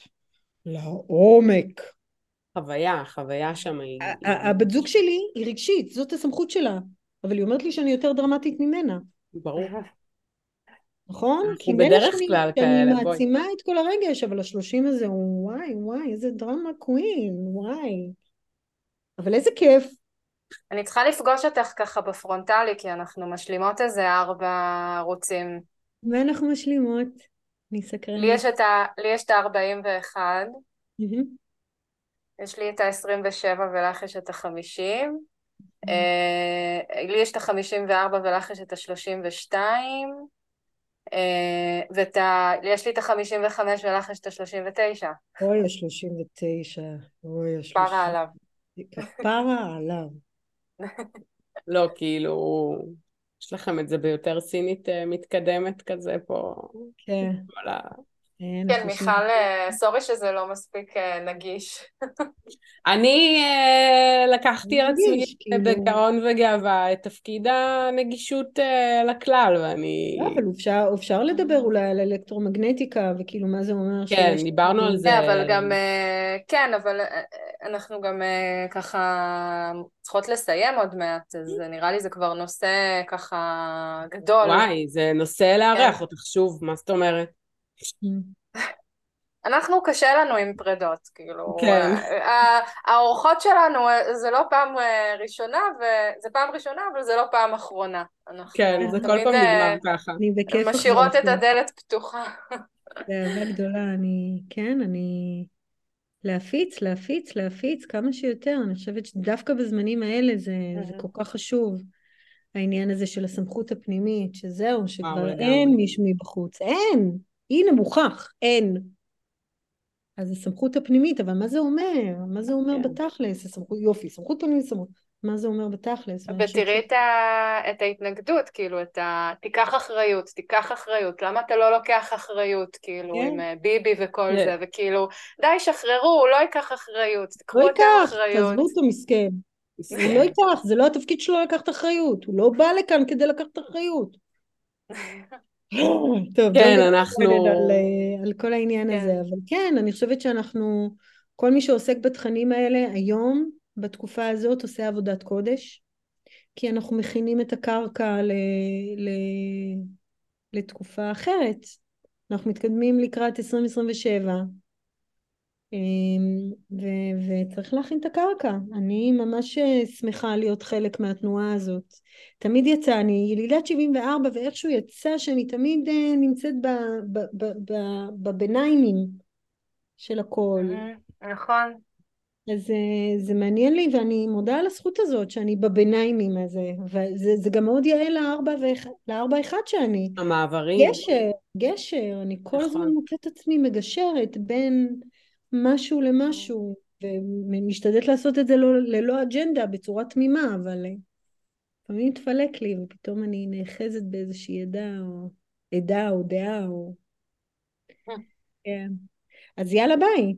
לעומק. חוויה, חוויה שם היא... הבת זוג שלי היא רגשית, זאת הסמכות שלה, אבל היא אומרת לי שאני יותר דרמטית ממנה. ברור. נכון? אנחנו בדרך כלל כאלה, בואי. אני מעצימה את כל הרגש, אבל השלושים הזה הוא וואי וואי, איזה דרמה קווין, וואי. אבל איזה כיף. אני צריכה לפגוש אותך ככה בפרונטלי, כי אנחנו משלימות איזה ארבע ערוצים. מה אנחנו משלימות? אני סקרנית. לי יש את ה-41. יש לי את ה-27 ולך יש את ה-50. אה, לי יש את ה-54 ולך יש את ה-32. ויש לי את ה-55 ולך יש את ה-39. אוי, ה-39. אוי, ה-39. כפרה עליו. כפרה עליו. לא, כאילו, יש לכם את זה ביותר סינית אה, מתקדמת כזה פה. כן. כן, מיכל, אה, סורי שזה לא מספיק אה, נגיש. אני אה, לקחתי על עצמי כאילו. בגאון וגאווה את תפקיד הנגישות לכלל, ואני... לא, אבל אפשר לדבר אולי על אלקטרומגנטיקה, וכאילו מה זה אומר כן, דיברנו על זה. כן, אבל גם, כן, אבל אנחנו גם ככה צריכות לסיים עוד מעט, אז נראה לי זה כבר נושא ככה גדול. וואי, זה נושא לארח כן. אותך שוב, מה זאת אומרת? אנחנו קשה לנו עם פרדות, כאילו, כן. האורחות שלנו זה לא פעם אה, ראשונה, וזה פעם ראשונה, אבל זה לא פעם אחרונה. כן, זה כל פעם נגמר ככה. אני בכיף משאירות את הדלת פתוחה. זה אהבה גדולה, אני, כן, אני... להפיץ, להפיץ, להפיץ כמה שיותר. אני חושבת שדווקא בזמנים האלה זה, זה כל כך חשוב. העניין הזה של הסמכות הפנימית, שזהו, שכבר אין מישהו מבחוץ. אין! הנה מוכח, אין. אז הסמכות הפנימית, אבל מה זה אומר? מה זה אומר כן. בתכלס? הסמכות, יופי, סמכות פנימית, סמכות. מה זה אומר בתכלס? ותראי את, ה... את ההתנגדות, כאילו, את ה... תיקח אחריות, תיקח אחריות, למה אתה לא לוקח אחריות, כאילו, כן. עם אה, ביבי וכל כן. זה, וכאילו, די, שחררו, הוא לא ייקח אחריות, תקחו לא את האחריות. לא ייקח, תעזבו אותו מסכן. הוא לא ייקח, זה לא התפקיד שלו לקחת אחריות, הוא לא בא לכאן כדי לקחת אחריות. טוב, כן, אנחנו... על, אה, על כל העניין כן. הזה, אבל כן, אני חושבת שאנחנו, כל מי שעוסק בתכנים האלה היום, בתקופה הזאת, עושה עבודת קודש, כי אנחנו מכינים את הקרקע ל, ל, לתקופה אחרת. אנחנו מתקדמים לקראת 2027, אמ, ו- וצריך להכין את הקרקע. אני ממש אה, שמחה להיות חלק מהתנועה הזאת. תמיד יצא, אני ילידת 74 ואיכשהו יצא שאני תמיד אה, נמצאת בביניימים של הכל. נכון. אז זה, אה, זה מעניין לי ואני מודה על הזכות הזאת שאני בביניימים הזה וזה גם מאוד יאה לארבע, ואח, לארבע אחד שאני המעברים גשר, גשר, אני כל נכון. הזמן מוצאת את עצמי מגשרת בין משהו למשהו, ומשתדלת לעשות את זה לא, ללא אג'נדה, בצורה תמימה, אבל אה, לפעמים מתפלק לי, ופתאום אני נאחזת באיזושהי עדה, או עדה, או דעה, או... אה. כן. אז יאללה ביי.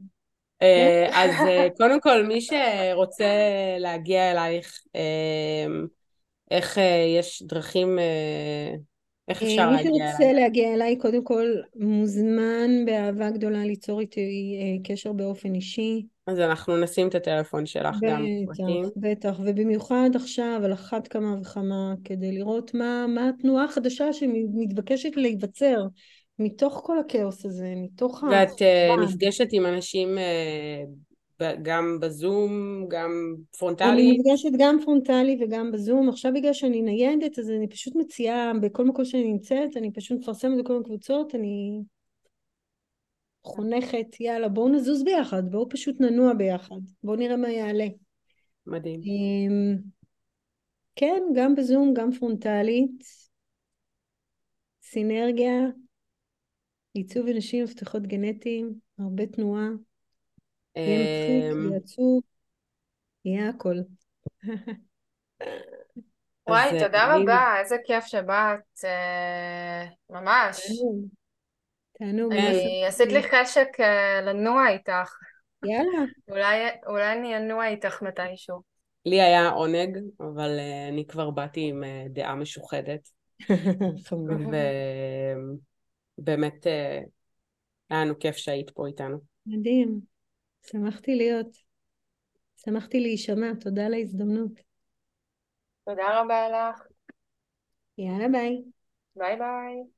אה, אז קודם כל, מי שרוצה להגיע אלייך, איך יש דרכים איך אפשר להגיע אליי? מי שרוצה להגיע אליי, קודם כל מוזמן באהבה גדולה ליצור איתי אה, קשר באופן אישי. אז אנחנו נשים את הטלפון שלך בטח, גם בפרטים. בטח, ובמיוחד עכשיו על אחת כמה וכמה כדי לראות מה, מה התנועה החדשה שמתבקשת להיווצר מתוך כל הכאוס הזה, מתוך ה... ואת uh, נפגשת עם אנשים גם בזום, גם פרונטלי? אני נפגשת גם פרונטלי וגם בזום. עכשיו בגלל שאני ניידת, אז אני פשוט מציעה, בכל מקום שאני נמצאת, אני פשוט מפרסמת בכל הקבוצות, אני חונכת, יאללה, בואו נזוז ביחד, בואו פשוט ננוע ביחד, בואו נראה מה יעלה. מדהים. אמ, כן, גם בזום, גם פרונטלית. סינרגיה, עיצוב אנשים, מפתחות גנטיים, הרבה תנועה. יהיה מצחיק, אמ, יהיה עצוב, יהיה הכל. וואי, תודה רבה, איזה כיף שבאת, אה, ממש. תענוג. אני עשית לי חשק אה, לנוע איתך. יאללה. אולי אני אנוע איתך מתישהו. לי היה עונג, אבל אה, אני כבר באתי עם דעה משוחדת. ובאמת היה לנו כיף שהיית פה איתנו. מדהים. שמחתי להיות. שמחתי להישמע, תודה על ההזדמנות. תודה רבה לך. יאללה ביי. ביי ביי.